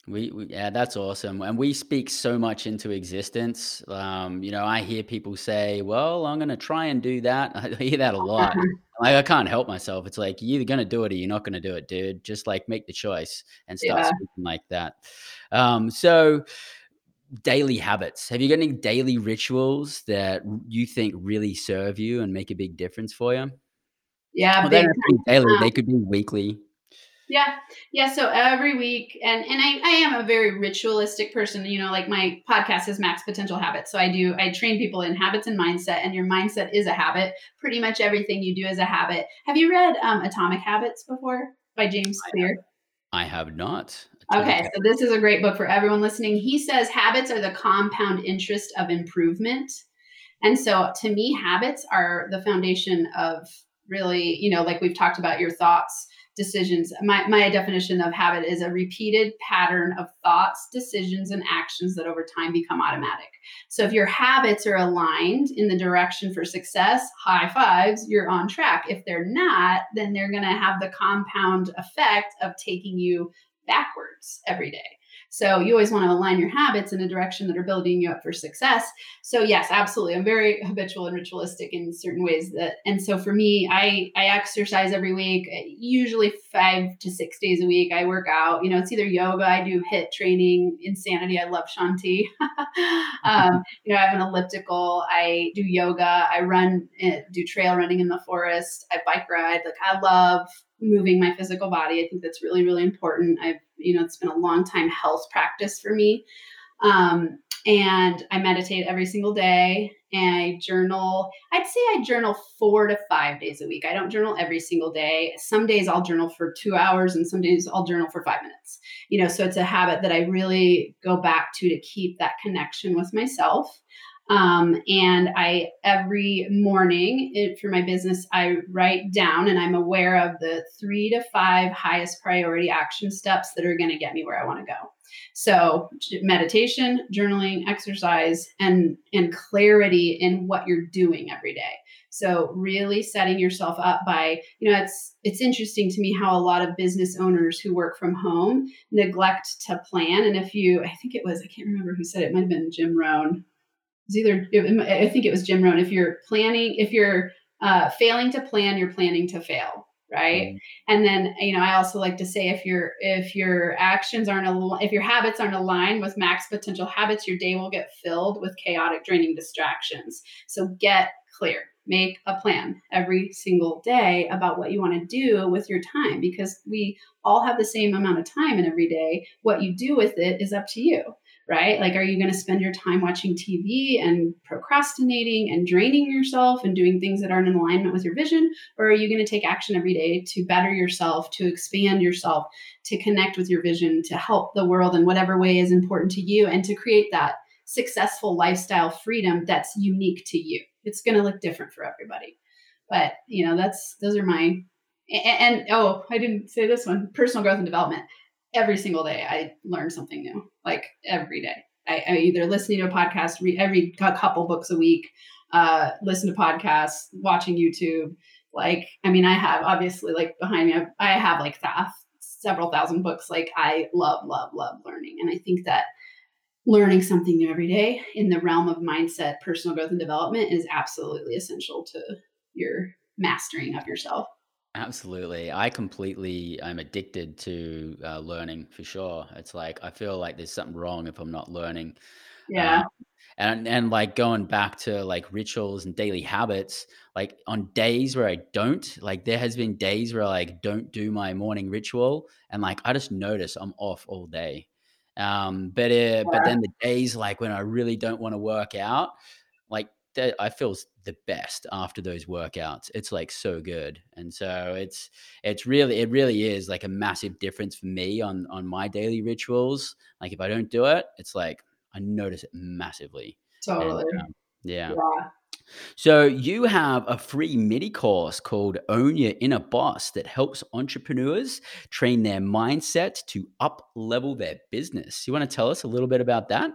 We, we, yeah, that's awesome, and we speak so much into existence. Um, you know, I hear people say, "Well, I'm going to try and do that." I hear that a lot. like I can't help myself. It's like you're either going to do it or you're not going to do it, dude. Just like make the choice and start yeah. speaking like that. Um, so, daily habits. Have you got any daily rituals that you think really serve you and make a big difference for you? Yeah, well, they daily. They could be weekly. Yeah. Yeah. So every week, and, and I, I am a very ritualistic person, you know, like my podcast is Max Potential Habits. So I do, I train people in habits and mindset, and your mindset is a habit. Pretty much everything you do is a habit. Have you read um, Atomic Habits before by James Clear? I have not. Okay, so this is a great book for everyone listening. He says habits are the compound interest of improvement. And so to me, habits are the foundation of really, you know, like we've talked about your thoughts decisions. My, my definition of habit is a repeated pattern of thoughts, decisions, and actions that over time become automatic. So if your habits are aligned in the direction for success, high fives, you're on track. If they're not, then they're going to have the compound effect of taking you backwards every day. So you always want to align your habits in a direction that are building you up for success. So yes, absolutely. I'm very habitual and ritualistic in certain ways that and so for me, I I exercise every week, usually 5 to 6 days a week. I work out. You know, it's either yoga, I do HIIT training, insanity. I love Shaun T. um, you know, I have an elliptical, I do yoga, I run eh, do trail running in the forest, I bike ride. Like I love moving my physical body. I think that's really, really important. I've, you know, it's been a long time health practice for me. Um, and I meditate every single day and I journal. I'd say I journal four to five days a week. I don't journal every single day. Some days I'll journal for two hours and some days I'll journal for five minutes. You know, so it's a habit that I really go back to to keep that connection with myself. Um, and I every morning it, for my business, I write down and I'm aware of the three to five highest priority action steps that are going to get me where I want to go. So meditation, journaling, exercise, and and clarity in what you're doing every day. So really setting yourself up by, you know, it's it's interesting to me how a lot of business owners who work from home neglect to plan. And if you, I think it was, I can't remember who said it, it might have been Jim Rohn it's either I think it was Jim Rohn. If you're planning, if you're uh, failing to plan, you're planning to fail, right? Mm-hmm. And then you know I also like to say if your if your actions aren't al- if your habits aren't aligned with max potential habits, your day will get filled with chaotic, draining distractions. So get clear. Make a plan every single day about what you want to do with your time because we all have the same amount of time in every day. What you do with it is up to you right? Like, are you going to spend your time watching TV and procrastinating and draining yourself and doing things that aren't in alignment with your vision? Or are you going to take action every day to better yourself, to expand yourself, to connect with your vision, to help the world in whatever way is important to you, and to create that successful lifestyle freedom that's unique to you? It's going to look different for everybody. But, you know, that's, those are my, and, and oh, I didn't say this one personal growth and development every single day I learn something new, like every day. I, I either listening to a podcast, read every couple books a week, uh, listen to podcasts, watching YouTube. Like, I mean, I have obviously like behind me, I have like th- several thousand books. Like, I love, love, love learning, and I think that learning something new every day in the realm of mindset, personal growth, and development is absolutely essential to your mastering of yourself. Absolutely. I completely, I'm addicted to uh, learning for sure. It's like, I feel like there's something wrong if I'm not learning. Yeah. Um, and and like going back to like rituals and daily habits like on days where i don't like there has been days where i like don't do my morning ritual and like i just notice i'm off all day um but uh, yeah. but then the days like when i really don't want to work out like I feel the best after those workouts. It's like so good, and so it's it's really it really is like a massive difference for me on on my daily rituals. Like if I don't do it, it's like I notice it massively. Totally. And, um, yeah. yeah. So you have a free mini course called Own Your Inner Boss that helps entrepreneurs train their mindset to up level their business. You want to tell us a little bit about that?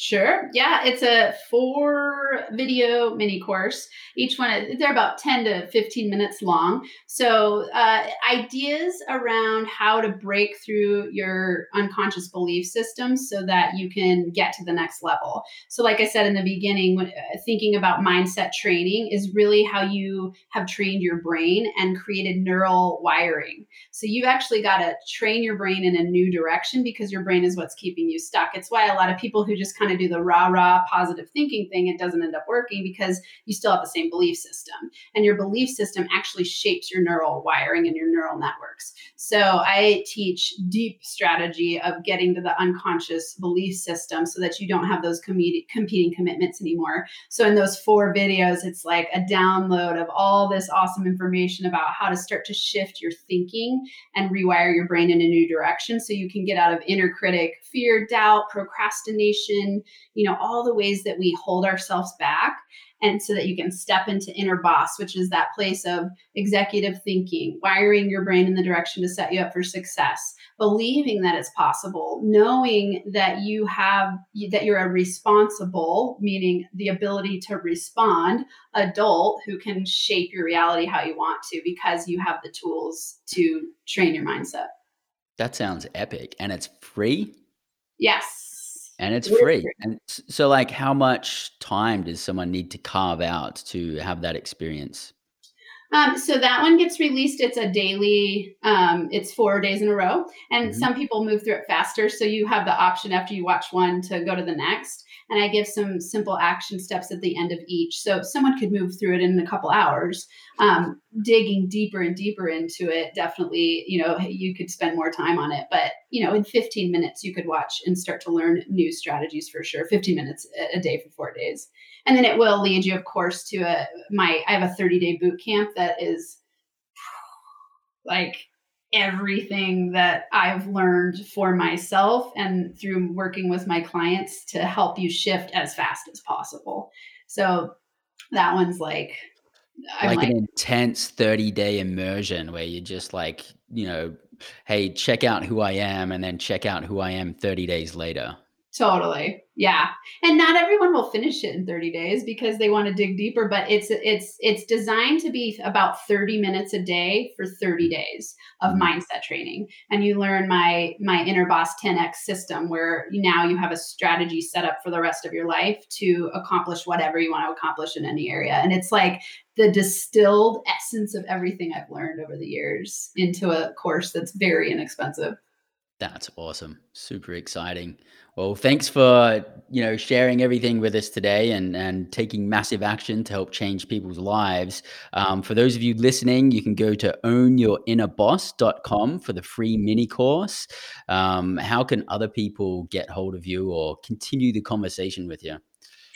Sure. Yeah, it's a four video mini course. Each one, they're about 10 to 15 minutes long. So, uh, ideas around how to break through your unconscious belief systems so that you can get to the next level. So, like I said in the beginning, when, uh, thinking about mindset training is really how you have trained your brain and created neural wiring. So, you've actually got to train your brain in a new direction because your brain is what's keeping you stuck. It's why a lot of people who just do the rah rah positive thinking thing, it doesn't end up working because you still have the same belief system. And your belief system actually shapes your neural wiring and your neural networks. So I teach deep strategy of getting to the unconscious belief system so that you don't have those com- competing commitments anymore. So in those four videos, it's like a download of all this awesome information about how to start to shift your thinking and rewire your brain in a new direction so you can get out of inner critic, fear, doubt, procrastination, you know, all the ways that we hold ourselves back. And so that you can step into inner boss, which is that place of executive thinking, wiring your brain in the direction to set you up for success, believing that it's possible, knowing that you have, that you're a responsible, meaning the ability to respond adult who can shape your reality how you want to because you have the tools to train your mindset. That sounds epic. And it's free? Yes and it's free. And so, like, how much time does someone need to carve out to have that experience? Um, so that one gets released. It's a daily. Um, it's four days in a row, and mm-hmm. some people move through it faster. So you have the option after you watch one to go to the next. And I give some simple action steps at the end of each. So someone could move through it in a couple hours. Um, digging deeper and deeper into it, definitely, you know, you could spend more time on it. But you know, in 15 minutes, you could watch and start to learn new strategies for sure. 15 minutes a day for four days and then it will lead you of course to a my i have a 30 day boot camp that is like everything that i've learned for myself and through working with my clients to help you shift as fast as possible so that one's like like, like, an intense 30 day immersion where you're just like you know hey check out who i am and then check out who i am 30 days later Totally. Yeah. And not everyone will finish it in 30 days because they want to dig deeper, but it's it's it's designed to be about 30 minutes a day for 30 days of mm-hmm. mindset training. And you learn my my inner boss 10x system where now you have a strategy set up for the rest of your life to accomplish whatever you want to accomplish in any area. And it's like the distilled essence of everything I've learned over the years into a course that's very inexpensive. That's awesome. Super exciting. Well, thanks for you know sharing everything with us today and and taking massive action to help change people's lives. Um, for those of you listening, you can go to ownyourinnerboss.com for the free mini course. Um, how can other people get hold of you or continue the conversation with you?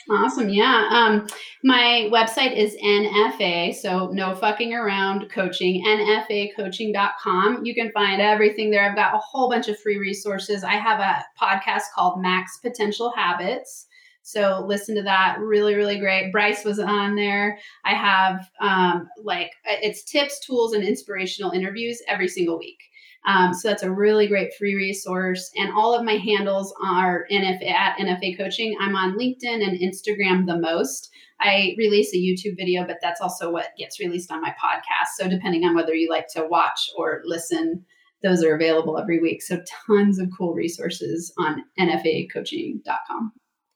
Awesome. Yeah. Um, my website is NFA, so no fucking around coaching, nfacoaching.com. You can find everything there. I've got a whole bunch of free resources. I have a podcast called Max Potential Habits. So listen to that. Really, really great. Bryce was on there. I have um, like it's tips, tools, and inspirational interviews every single week. Um, so that's a really great free resource. And all of my handles are NFA at NFA Coaching. I'm on LinkedIn and Instagram the most. I release a YouTube video, but that's also what gets released on my podcast. So depending on whether you like to watch or listen, those are available every week. So tons of cool resources on nfacoaching.com.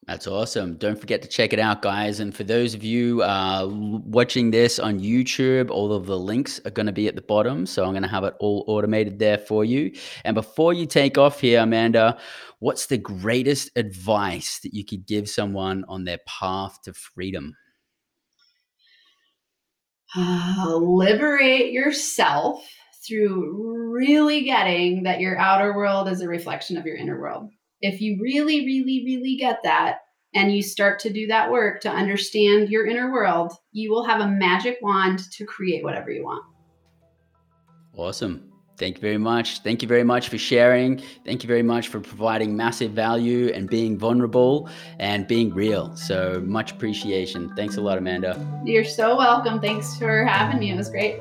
That's awesome. Don't forget to check it out, guys. And for those of you uh, watching this on YouTube, all of the links are going to be at the bottom. So I'm going to have it all automated there for you. And before you take off here, Amanda, what's the greatest advice that you could give someone on their path to freedom? Uh, liberate yourself through really getting that your outer world is a reflection of your inner world if you really, really, really get that and you start to do that work to understand your inner world, you will have a magic wand to create whatever you want. Awesome. Thank you very much. Thank you very much for sharing. Thank you very much for providing massive value and being vulnerable and being real. So much appreciation. Thanks a lot, Amanda. You're so welcome. Thanks for having me. It was great.